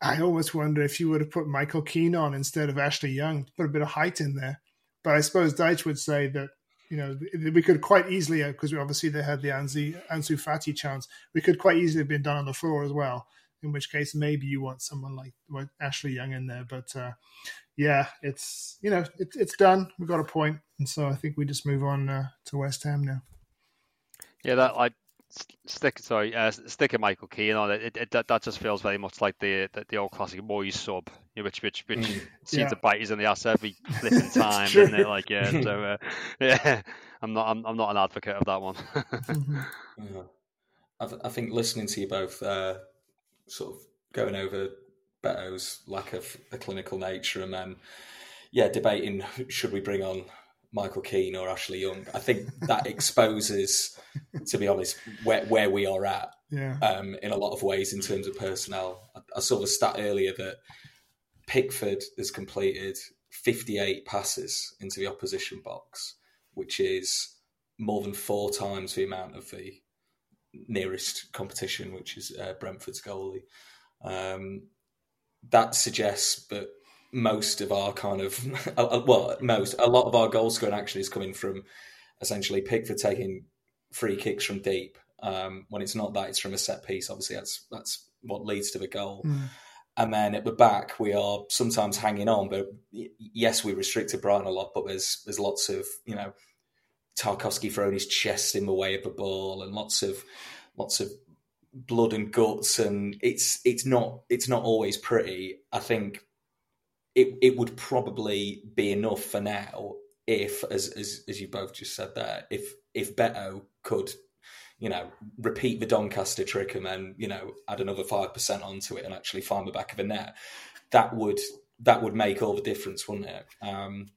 S4: I almost wonder if you would have put Michael Keane on instead of Ashley Young, to put a bit of height in there. But I suppose Dyche would say that you know, we could quite easily, because uh, obviously they had the Anzi, Ansu Fati chance, we could quite easily have been done on the floor as well. In which case, maybe you want someone like, like Ashley Young in there. But uh, yeah, it's you know, it, it's done. We got a point, and so I think we just move on uh, to West Ham now.
S5: Yeah, that like stick sorry uh, stick a Michael Keane on it. It, it, that, that just feels very much like the the, the old classic Moyes sub, which which which mm. seems yeah. to bite us in the ass every flipping time, isn't it? Like yeah, so uh, yeah, I'm not I'm, I'm not an advocate of that one.
S6: mm-hmm. yeah. I, th- I, think listening to you both uh, sort of going over Beto's lack of a clinical nature and then yeah debating should we bring on Michael Keane or Ashley Young. I think that exposes, to be honest, where where we are at
S4: yeah.
S6: um, in a lot of ways in terms of personnel. I, I saw the stat earlier that Pickford has completed 58 passes into the opposition box, which is more than four times the amount of the nearest competition, which is uh, Brentford's goalie. Um, that suggests that most of our kind of well, most a lot of our goal scoring actually is coming from essentially Pickford taking free kicks from deep. Um, when it's not that, it's from a set piece. Obviously, that's that's what leads to the goal. Mm. And then at the back, we are sometimes hanging on. But yes, we restricted Brighton a lot, but there's there's lots of you know Tarkowski throwing his chest in the way of the ball, and lots of lots of blood and guts, and it's it's not it's not always pretty. I think it it would probably be enough for now if, as as as you both just said there, if if Beto could, you know, repeat the Doncaster trick and then, you know, add another 5% onto it and actually find the back of a net, that would that would make all the difference, wouldn't it? Um,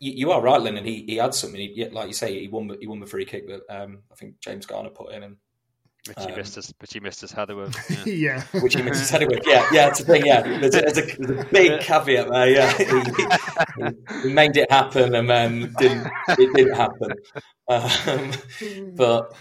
S6: you, are right, Lynn, and he, he had something. He, like you say, he won, he won the free kick that um, I think James Garner put in. And,
S5: which he um, missed his, which he missed his header.
S4: Yeah, yeah.
S6: which he missed his header with. Yeah, yeah. It's a thing. Yeah, there's a, there's a, there's a big caveat there. Yeah, he, he, made it happen, and then didn't it didn't happen. Um, but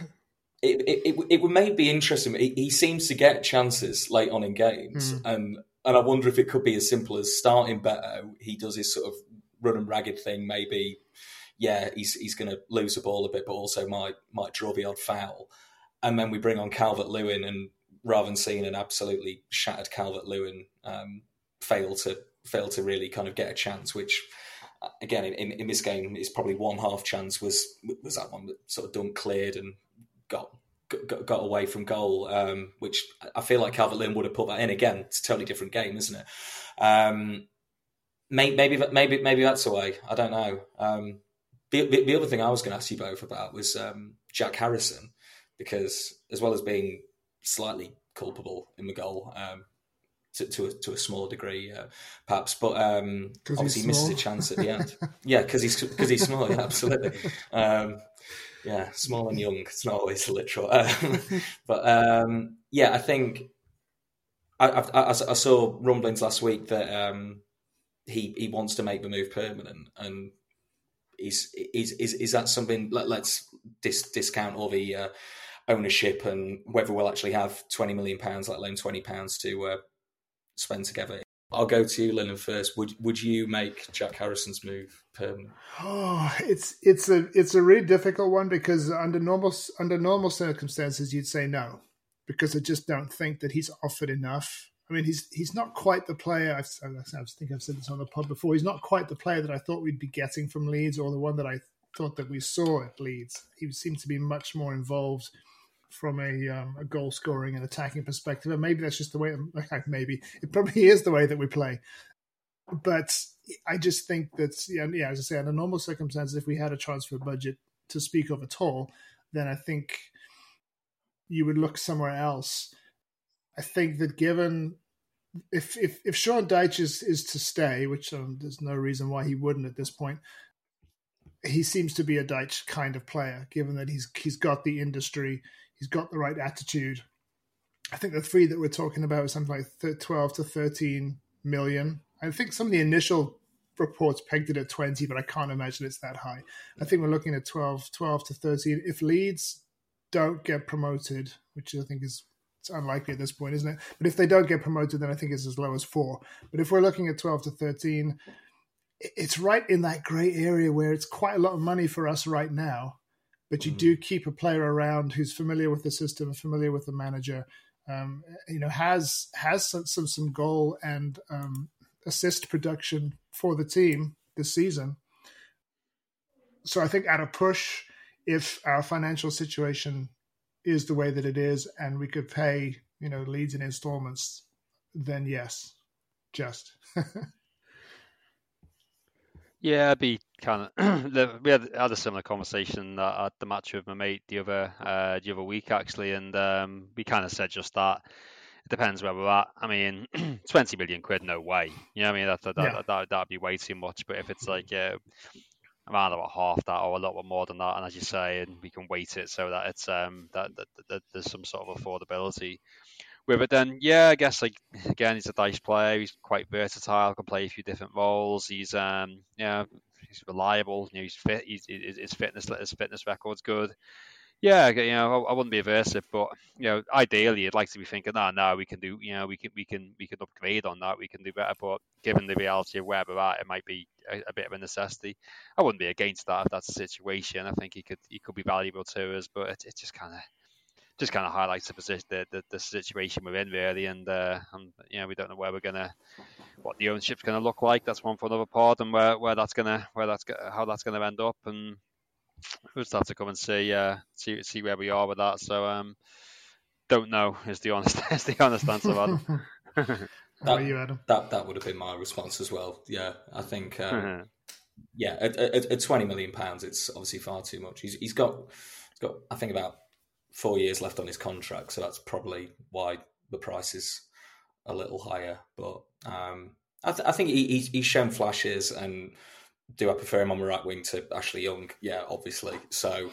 S6: it, it, it, it may be interesting. He, he, seems to get chances late on in games, mm. and and I wonder if it could be as simple as starting better. He does his sort of run and ragged thing. Maybe, yeah, he's he's going to lose the ball a bit, but also might might draw the odd foul. And then we bring on Calvert Lewin, and rather than seeing an absolutely shattered Calvert Lewin um, fail to fail to really kind of get a chance, which uh, again in, in this game is probably one half chance was was that one that sort of done cleared and got got, got away from goal, um, which I feel like Calvert Lewin would have put that in again. It's a totally different game, isn't it? Um, maybe, maybe, maybe, maybe that's the way. I don't know. Um, the, the, the, other thing I was going to ask you both about was um, Jack Harrison, because as well as being slightly culpable in the goal, um, to, to a, to a small degree, uh, perhaps. But um, obviously, he misses a chance at the end. yeah, because he's because he's small. Yeah, absolutely. Um, yeah, small and young. It's not always literal, um, but um, yeah, I think I, I, I, saw rumblings last week that um, he he wants to make the move permanent, and is is is is that something? Let, us dis, discount all the uh, ownership and whether we'll actually have twenty million pounds, let alone twenty pounds to uh, spend together. I'll go to you, Lyndon, first. Would would you make Jack Harrison's move permanent?
S4: Oh, it's it's a it's a really difficult one because under normal under normal circumstances you'd say no, because I just don't think that he's offered enough. I mean, he's he's not quite the player. I've, I think I've said this on the pod before. He's not quite the player that I thought we'd be getting from Leeds, or the one that I thought that we saw at Leeds. He seemed to be much more involved from a, um, a goal scoring and attacking perspective. And maybe that's just the way, maybe it probably is the way that we play. But I just think that, yeah, as I say, under normal circumstances, if we had a transfer budget to speak of at all, then I think you would look somewhere else. I think that given if if if Sean Dyche is is to stay, which um, there's no reason why he wouldn't at this point, he seems to be a Dyche kind of player. Given that he's he's got the industry, he's got the right attitude. I think the three that we're talking about is something like 12 to 13 million. I think some of the initial reports pegged it at 20, but I can't imagine it's that high. I think we're looking at 12, 12 to 13. If Leeds don't get promoted, which I think is it's unlikely at this point, isn't it? But if they don't get promoted, then I think it's as low as four. But if we're looking at 12 to 13, it's right in that grey area where it's quite a lot of money for us right now but you mm. do keep a player around who's familiar with the system, familiar with the manager, um, you know, has has some some, some goal and um, assist production for the team this season. So I think at a push, if our financial situation is the way that it is, and we could pay, you know, Leeds in installments, then yes, just.
S5: Yeah, I'd be kind of. we had, had a similar conversation at the match with my mate the other uh, the other week actually, and um, we kind of said just that. It depends where we're at. I mean, twenty million quid, no way. You know, what I mean that that, yeah. that, that that'd be way too much. But if it's like uh, around about half that or a lot more than that, and as you say, and we can weight it so that it's um that, that, that there's some sort of affordability with it, then yeah, I guess like again, he's a Dyche player. He's quite versatile. Can play a few different roles. He's um yeah, he's reliable. You know, he's fit. He's, his fitness his fitness record's good. Yeah, you know, I, I wouldn't be averse it, but you know, ideally, I'd like to be thinking, no, no, we can do, you know, we can, we can, we can upgrade on that. We can do better, but given the reality of where we're at, it might be a, a bit of a necessity. I wouldn't be against that if that's the situation. I think he could, he could be valuable to us, but it, it just kind of just kind of highlights the position, the, the, the, situation we're in really, and uh, and you know we don't know where we're gonna, what the ownership's gonna look like. That's one for another pod, and where, where that's gonna where that's how that's gonna end up, and we'll just have to come and see uh, see see where we are with that. So um, don't know is the honest is the honest answer, Adam.
S6: that, you, Adam? That that would have been my response as well. Yeah, I think. Um, yeah, at, at, at, twenty million pounds, it's obviously far too much. He's he's got he's got I think about four years left on his contract, so that's probably why the price is a little higher. But um, I, th- I, think he, he's shown flashes, and do I prefer him on the right wing to Ashley Young? Yeah, obviously. So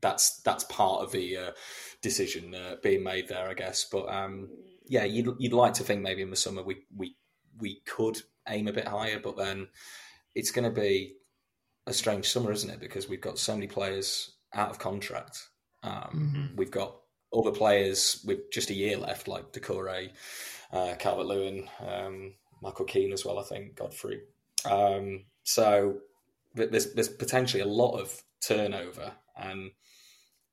S6: that's that's part of the uh, decision uh, being made there, I guess. But um, yeah, you'd you'd like to think maybe in the summer we we we could aim a bit higher, but then it's going to be a strange summer, isn't it? Because we've got so many players out of contract. Um, mm-hmm. We've got other players with just a year left, like Doucouré, uh, Calvert Lewin, um, Michael Keane as well. I think Godfrey. Um, so there's there's potentially a lot of turnover, and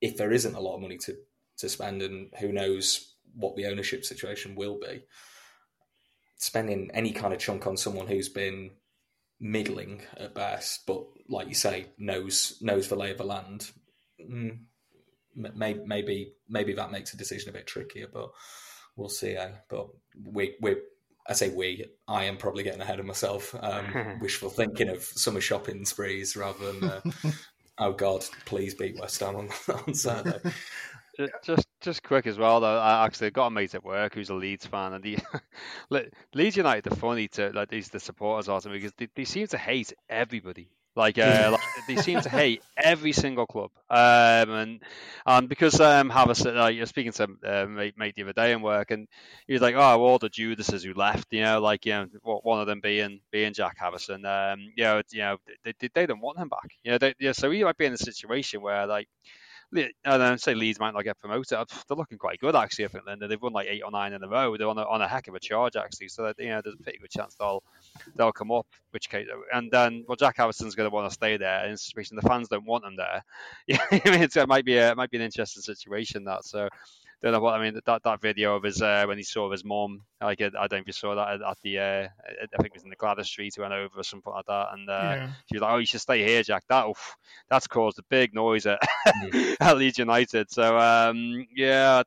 S6: if there isn't a lot of money to to spend, and who knows what the ownership situation will be, spending any kind of chunk on someone who's been middling at best, but like you say, knows knows the lay of the land. Mm, maybe maybe maybe that makes a decision a bit trickier, but we'll see. Eh? But we we I say we I am probably getting ahead of myself. Um, wishful thinking of summer shopping sprees rather than uh, oh god, please beat West Ham on, on Saturday.
S5: Just, just quick as well. Though I actually got a mate at work who's a Leeds fan, and he, Leeds United are funny to like these the supporters are because they, they seem to hate everybody. Like, uh, like, they seem to hate every single club, um, and and because um, Harrison, like you're speaking to uh, mate, mate the other day in work, and he was like, oh, all the Judases who left, you know, like you know, one of them being being Jack Harrison, um, you know, you know, they, they don't want him back, you know, they, yeah, so he might be in a situation where like and then say Leeds might not get promoted. Uh, they're looking quite good actually. I think then they've won like eight or nine in a row. They're on a, on a heck of a charge actually. So that, you know, there's a pretty good chance they'll they'll come up. Which case, and then well, Jack Harrison's going to want to stay there in situation the fans don't want him there. Yeah, I mean, it might be a, it might be an interesting situation that. So don't know what I mean. That that video of his uh, when he saw his mom, like I don't know if you saw that at, at the, uh, I think it was in the Gwladys Street, he went over or something like that, and uh, yeah. she was like, "Oh, you should stay here, Jack." That oof, that's caused a big noise at, mm. at Leeds United. So um, yeah.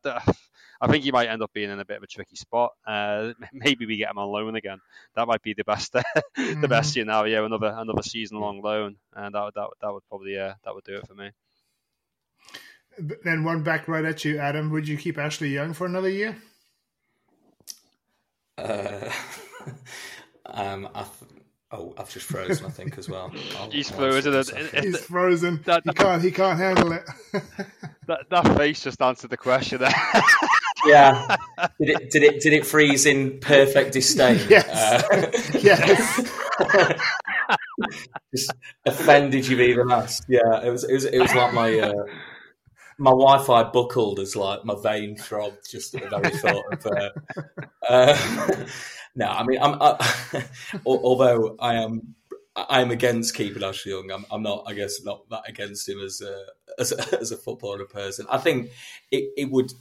S5: I think he might end up being in a bit of a tricky spot. Uh, maybe we get him on loan again. That might be the best, the mm. best scenario. Another another season long loan, and that that that would probably uh, that would do it for me.
S4: Then one back right at you, Adam. Would you keep Ashley Young for another year?
S6: Uh, um, I th- oh, I've just frozen. I think as well.
S5: I'll, He's frozen.
S4: He's frozen. That, he can't. He can't handle it.
S5: that that face just answered the question. There.
S6: yeah. Did it? Did it? Did it freeze in perfect disdain?
S4: Yes. Uh, yes.
S6: just offended you even asked. Yeah. It was. It was. It was like my. Uh, my Wi-Fi buckled as like my vein throbbed just at the very thought of. Uh, uh, no, I mean, I'm, I, although I am, I am against keeping Ashley Young. I'm, I'm, not, I guess, not that against him as a as a, as a footballer person. I think it, it would,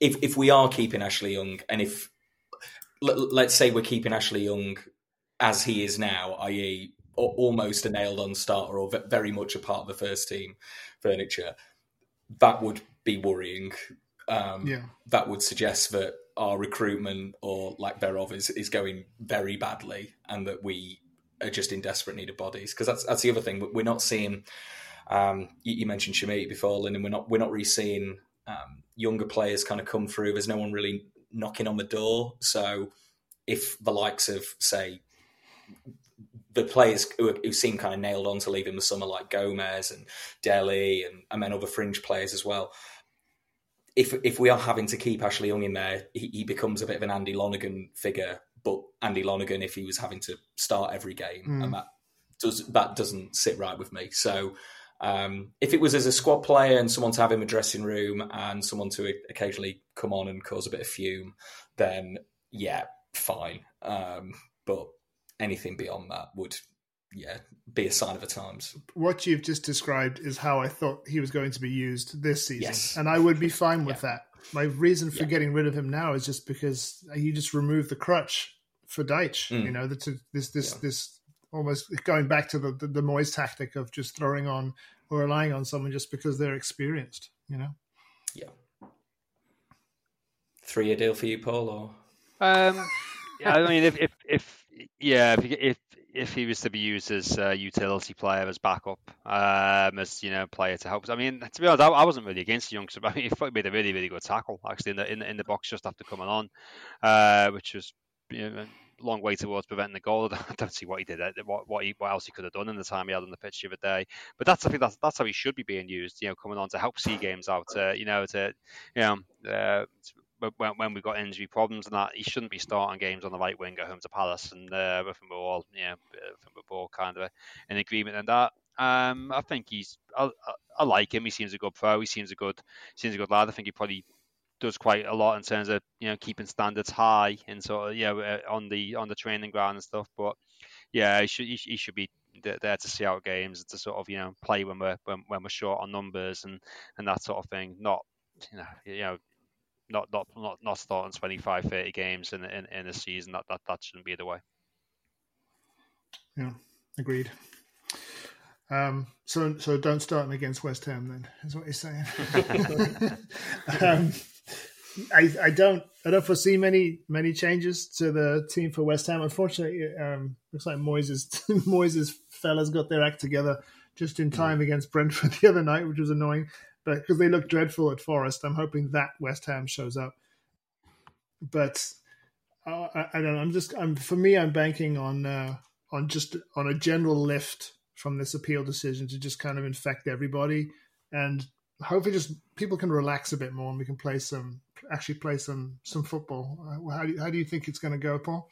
S6: if if we are keeping Ashley Young, and if let's say we're keeping Ashley Young as he is now, i.e., almost a nailed on starter or very much a part of the first team furniture that would be worrying. Um, yeah. That would suggest that our recruitment or lack thereof is, is going very badly and that we are just in desperate need of bodies. Because that's that's the other thing. We're not seeing. Um, you, you, mentioned Chermiti before, Lynn, and we're not we're not really seeing um, younger players kind of come through. There's no one really knocking on the door. So if the likes of say the players who, who seem kind of nailed on to leave in the summer, like Gomes and Dele, and, and then other fringe players as well. If if we are having to keep Ashley Young in there, he, he becomes a bit of an Andy Lonergan figure. But Andy Lonergan, if he was having to start every game, mm. and that does that doesn't sit right with me. So um, if it was as a squad player and someone to have in the dressing room and someone to occasionally come on and cause a bit of fume, then yeah, fine. Um, but anything beyond that would yeah be a sign of the times
S4: what you've just described is how i thought he was going to be used this season yes. and i would be fine with yeah. that my reason for yeah. getting rid of him now is just because you just remove the crutch for Dyche. Mm. You know, this this this, yeah. this almost going back to the, the the Moyes tactic of just throwing on or relying on someone just because they're experienced. You know.
S6: Yeah. Three year deal for you, Paul, or?
S5: Um, yeah, I mean, if if if yeah, if, if if he was to be used as a utility player, as backup, um, as you know, player to help. I mean, to be honest, I, I wasn't really against Youngster. I mean, he made a really, really good tackle actually in the in, in the box just after coming on, uh, which was you know, a long way towards preventing the goal. I don't see what he did, uh, what what, he, what else he could have done in the time he had on the pitch the other day. But that's I think that's that's how he should be being used. You know, coming on to help see games out. To, you know, to you know. Uh, when, when we've got injury problems and that, he shouldn't be starting games on the right wing at home to Palace. And uh, I think we're all, yeah, think we're all kind of in agreement on that. Um, I think he's, I, I, like him. He seems a good pro. He seems a good, seems a good lad. I think he probably does quite a lot in terms of you know keeping standards high and sort of know uh, on the on the training ground and stuff. But yeah, he should he, he should be there to see out games to sort of you know play when we're when, when we're short on numbers and and that sort of thing. Not you know you know not not not not starting 25, 30 games in in, in a season. That, that that shouldn't be the way.
S4: Yeah, agreed. Um, so so don't start him against West Ham then, is what you're saying. um, I I don't I don't foresee many many changes to the team for West Ham. Unfortunately, um, looks like Moyes' Moyes' fellas got their act together just in time against Brentford the other night, which was annoying because they look dreadful at Forest, I'm hoping that West Ham shows up. But uh, I, I, don't know. I'm just I'm for me. I'm banking on uh, on just on a general lift from this appeal decision to just kind of infect everybody, and hopefully just people can relax a bit more and we can play some actually play some some football. Uh, how do you, how do you think it's going to go, Paul?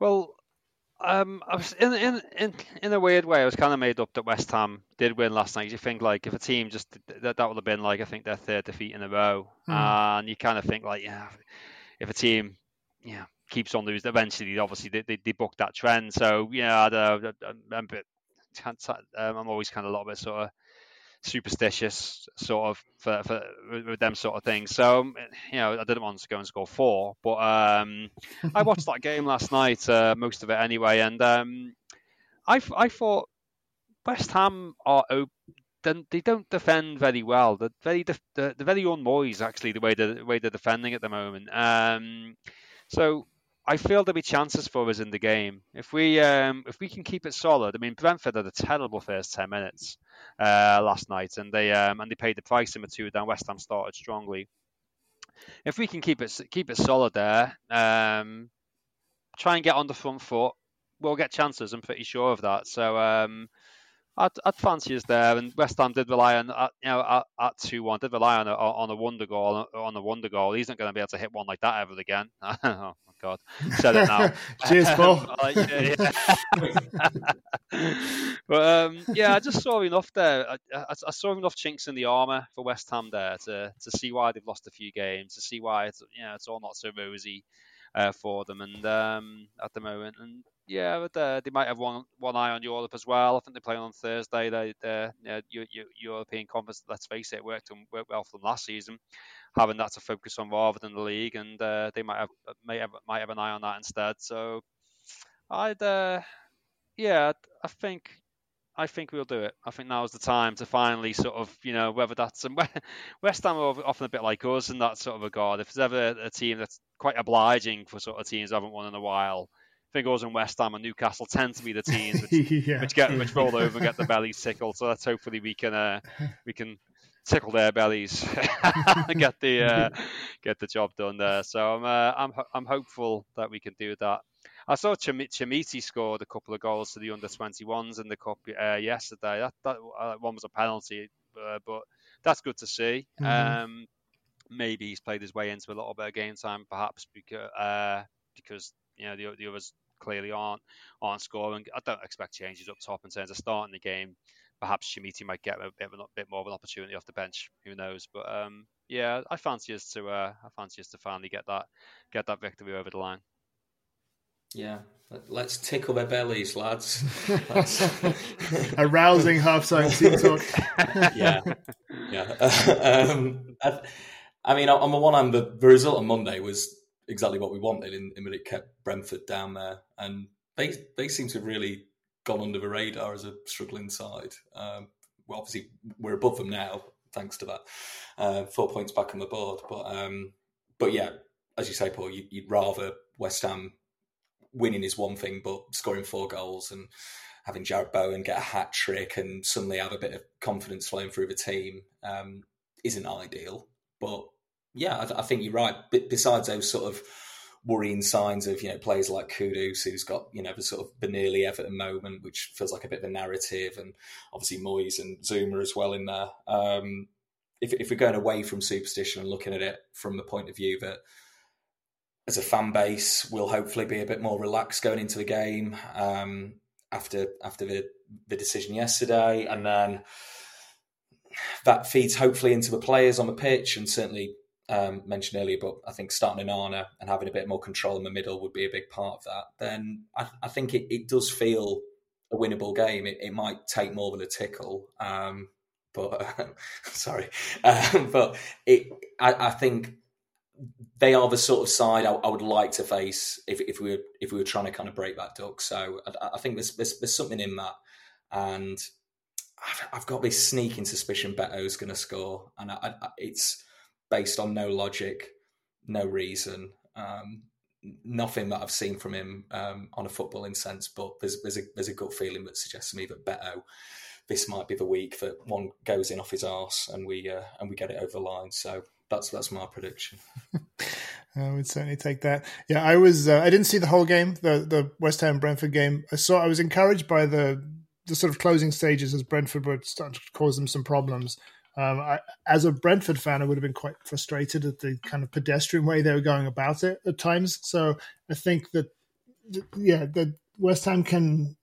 S5: Well, um, I was in in in in a weird way. I was kind of made up that West Ham did win last night. You think like if a team just that that would have been like I think their third defeat in a row, mm. and you kind of think like yeah, if a team yeah keeps on losing, eventually obviously they they, they book that trend. So yeah, I, I, I'm, bit, I'm always kind of a little bit sort of superstitious sort of for, for with them sort of things. So you know, I didn't want to go and score four, but um, I watched that game last night, uh, most of it anyway, and um, I I thought West Ham are they don't defend very well. They're very they're, very unmoist actually the way they're, the way they're defending at the moment. Um, so I feel there'll be chances for us in the game if we um, if we can keep it solid. I mean, Brentford had a terrible first ten minutes uh, last night, and they um, and they paid the price in the two down. West Ham started strongly. If we can keep it keep it solid there, um, try and get on the front foot, we'll get chances. I'm pretty sure of that. So um, I'd, I'd fancy us there. And West Ham did rely on, uh, you know, at, two one, did rely on a, on a wonder goal. On a wonder goal, he's not going to be able to hit one like that ever again. oh my god, said it now.
S4: Cheers, Paul.
S5: yeah, yeah. but um, yeah, I just saw enough there. I, I, I, saw enough chinks in the armor for West Ham there to to see why they've lost a few games, to see why it's you know it's all not so rosy uh, for them, and um, at the moment, and yeah, but uh, they might have one one eye on Europe as well. I think they're playing on Thursday. They, the know, European Conference. Let's face it, worked worked well for them last season, having that to focus on rather than the league, and uh, they might have might have might have an eye on that instead. So, I'd uh, yeah, I think I think we'll do it. I think now is the time to finally sort of, you know, whether that's and West Ham are often a bit like us in that sort of regard. If there's ever a team that's quite obliging for sort of teams who haven't won in a while, think us and West Ham and Newcastle tend to be the teams which, yeah. which get which roll over and get the bellies tickled. So let's hopefully we can uh, we can tickle their bellies and get the uh, get the job done there. So I'm uh, I'm I'm hopeful that we can do that. I saw Chermiti scored a couple of goals to the under 21s in the cup uh, yesterday. That that uh, one was a penalty, uh, but that's good to see. Mm-hmm. Um, maybe he's played his way into a little bit of game time, perhaps because uh, because you know the, the others clearly aren't aren't scoring. I don't expect changes up top in terms of starting the game. Perhaps Chermiti might get a bit, a bit more of an opportunity off the bench. Who knows? But um, yeah, I fancy us to uh, I fancy us to finally get that get that victory over the line.
S6: Yeah, let's tickle their bellies, lads.
S4: a rousing half-time team talk.
S6: yeah, yeah. um, I, I, mean, on the one hand, the, the result on Monday was exactly what we wanted in, in that it kept Brentford down there, and they they seem to have really gone under the radar as a struggling side. Um, well, obviously we're above them now, thanks to that. Uh, four points back on the board, but um, but yeah, as you say, Paul, you, would rather West Ham winning is one thing, but scoring four goals and having Jarrod Bowen get a hat trick and suddenly have a bit of confidence flowing through the team um, isn't ideal. But yeah, I, I, think you're right. Besides those sort of worrying signs of you know players like Kudus, who's got you know the sort of nearly Everton moment, which feels like a bit of a narrative, and obviously Moyes and Zouma as well in there. Um, if, if we're going away from superstition and looking at it from the point of view that as a fan base, we'll hopefully be a bit more relaxed going into the game um, after after the, the decision yesterday, and then that feeds hopefully into the players on the pitch, and certainly um, mentioned earlier, but I think starting Onana and having a bit more control in the middle would be a big part of that. Then I, I think it, it, does feel a winnable game. It, it might take more than a tickle, um, but sorry, um, but it. I, I, think they are the sort of side I, I, would like to face if, if we were if we were trying to kind of break that duck. So I, I think there's, there's, there's something in that, and I've, I've got this sneaking suspicion Beto's going to score, and it's based on no logic, no reason, um, nothing that I've seen from him um, on a footballing sense. But there's there's a there's a gut feeling that suggests to me that Beto, this might be the week that one goes in off his arse and we uh, and we get it over the line. So that's that's my prediction.
S4: I would certainly take that. Yeah, I was. Uh, I didn't see the whole game, the the West Ham Brentford game. I saw. I was encouraged by the the sort of closing stages as Brentford were starting to cause them some problems. Um, I, as a Brentford fan, I would have been quite frustrated at the kind of pedestrian way they were going about it at times. So I think that, yeah, that West Ham can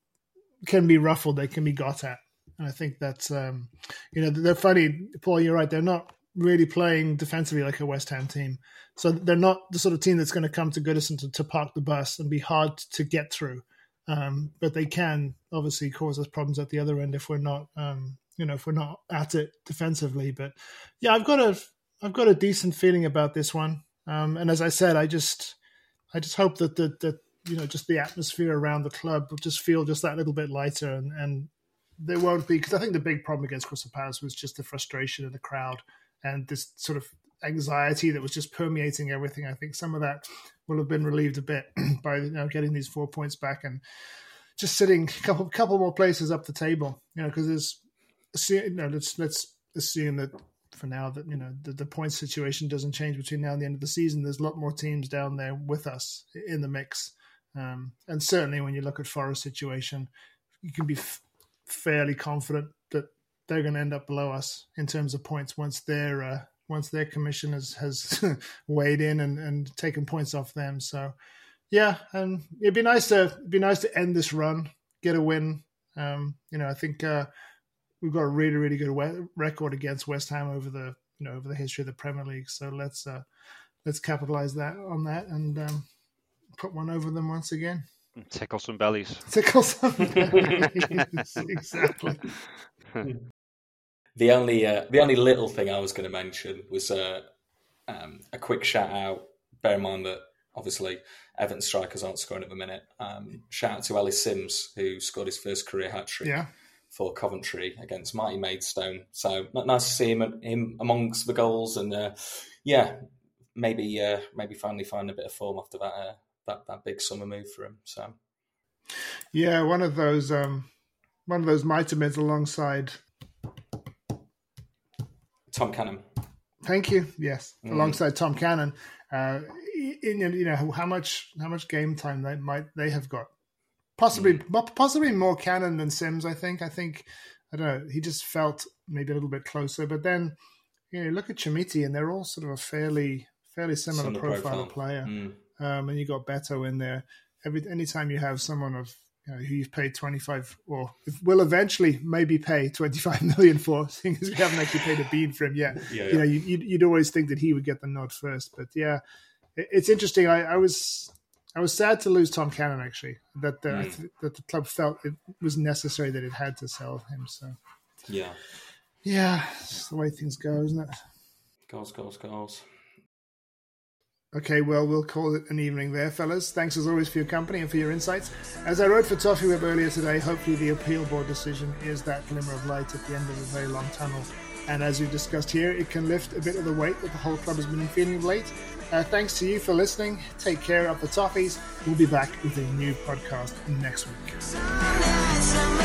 S4: can be ruffled, they can be got at, and I think that's um, you know they're funny. Paul, you're right. They're not really playing defensively like a West Ham team, so they're not the sort of team that's going to come to Goodison to, to park the bus and be hard to get through. Um, but they can obviously cause us problems at the other end if we're not um, you know if we're not at it defensively. But yeah, I've got a I've got a decent feeling about this one. Um, and as I said, I just I just hope that that that you know just the atmosphere around the club will just feel just that little bit lighter and and there won't be because I think the big problem against Crystal Palace was just the frustration of the crowd and this sort of anxiety that was just permeating everything. I think some of that will have been relieved a bit by you know getting these four points back and just sitting a couple couple more places up the table. You know because there's assume, no, let's let's assume that for now that you know the, the point situation doesn't change between now and the end of the season. There's a lot more teams down there with us in the mix, um, and certainly when you look at Forest situation, you can be f- fairly confident that they're going to end up below us in terms of points once their uh, once their commission has has weighed in and, and taken points off them. So yeah, and it'd be nice to be nice to end this run, get a win. Um, you know, I think. Uh, we've got a really really good record against West Ham over the you know over the history of the Premier League. So let's uh, let's capitalize that on that and um, put one over them once again.
S5: Tickle some bellies.
S4: Tickle some bellies. exactly.
S6: the only uh, the only little thing I was going to mention was uh, um, a quick shout out. Bear in mind that obviously Everton strikers aren't scoring at the minute. Um, shout out to Ellis Sims who scored his first career hat trick.
S4: Yeah
S6: for Coventry against Marty Maidstone. So nice to see him him amongst the goals, and uh, yeah, maybe uh, maybe finally find a bit of form after that uh, that that big summer move for him. So
S4: yeah, one of those um, one of those mites alongside
S6: Tom Cannon.
S4: Thank you. Yes, mm. alongside Tom Cannon. Uh, in, you know how much how much game time they might they have got Possibly, mm. possibly more Cannon than Sims. I think. I think. I don't know. He just felt maybe a little bit closer, but then you know, look at Chermiti, and they're all sort of a fairly fairly similar, similar profile, profile, player. Mm. Um, and you got Beto in there. Every anytime you have someone of you know, who you've paid 25 or will eventually maybe pay 25 million for, seeing as we haven't actually paid a bean for him yet. Yeah, yeah. You know, you, would always think that he would get the nod first. But yeah, it's interesting. I, I was I was sad to lose Tom Cannon. Actually, that the mm. that the club felt it was necessary that it had to sell him. So
S6: yeah,
S4: yeah, it's the way things go, isn't it?
S6: Goals, goals, goals.
S4: Okay, well, we'll call it an evening there, fellas. Thanks as always for your company and for your insights. As I wrote for ToffeeWeb earlier today, hopefully the appeal board decision is that glimmer of light at the end of a very long tunnel. And as we discussed here, it can lift a bit of the weight that the whole club has been feeling of late. Uh, thanks to you for listening. Take care of the Toffees. We'll be back with a new podcast next week.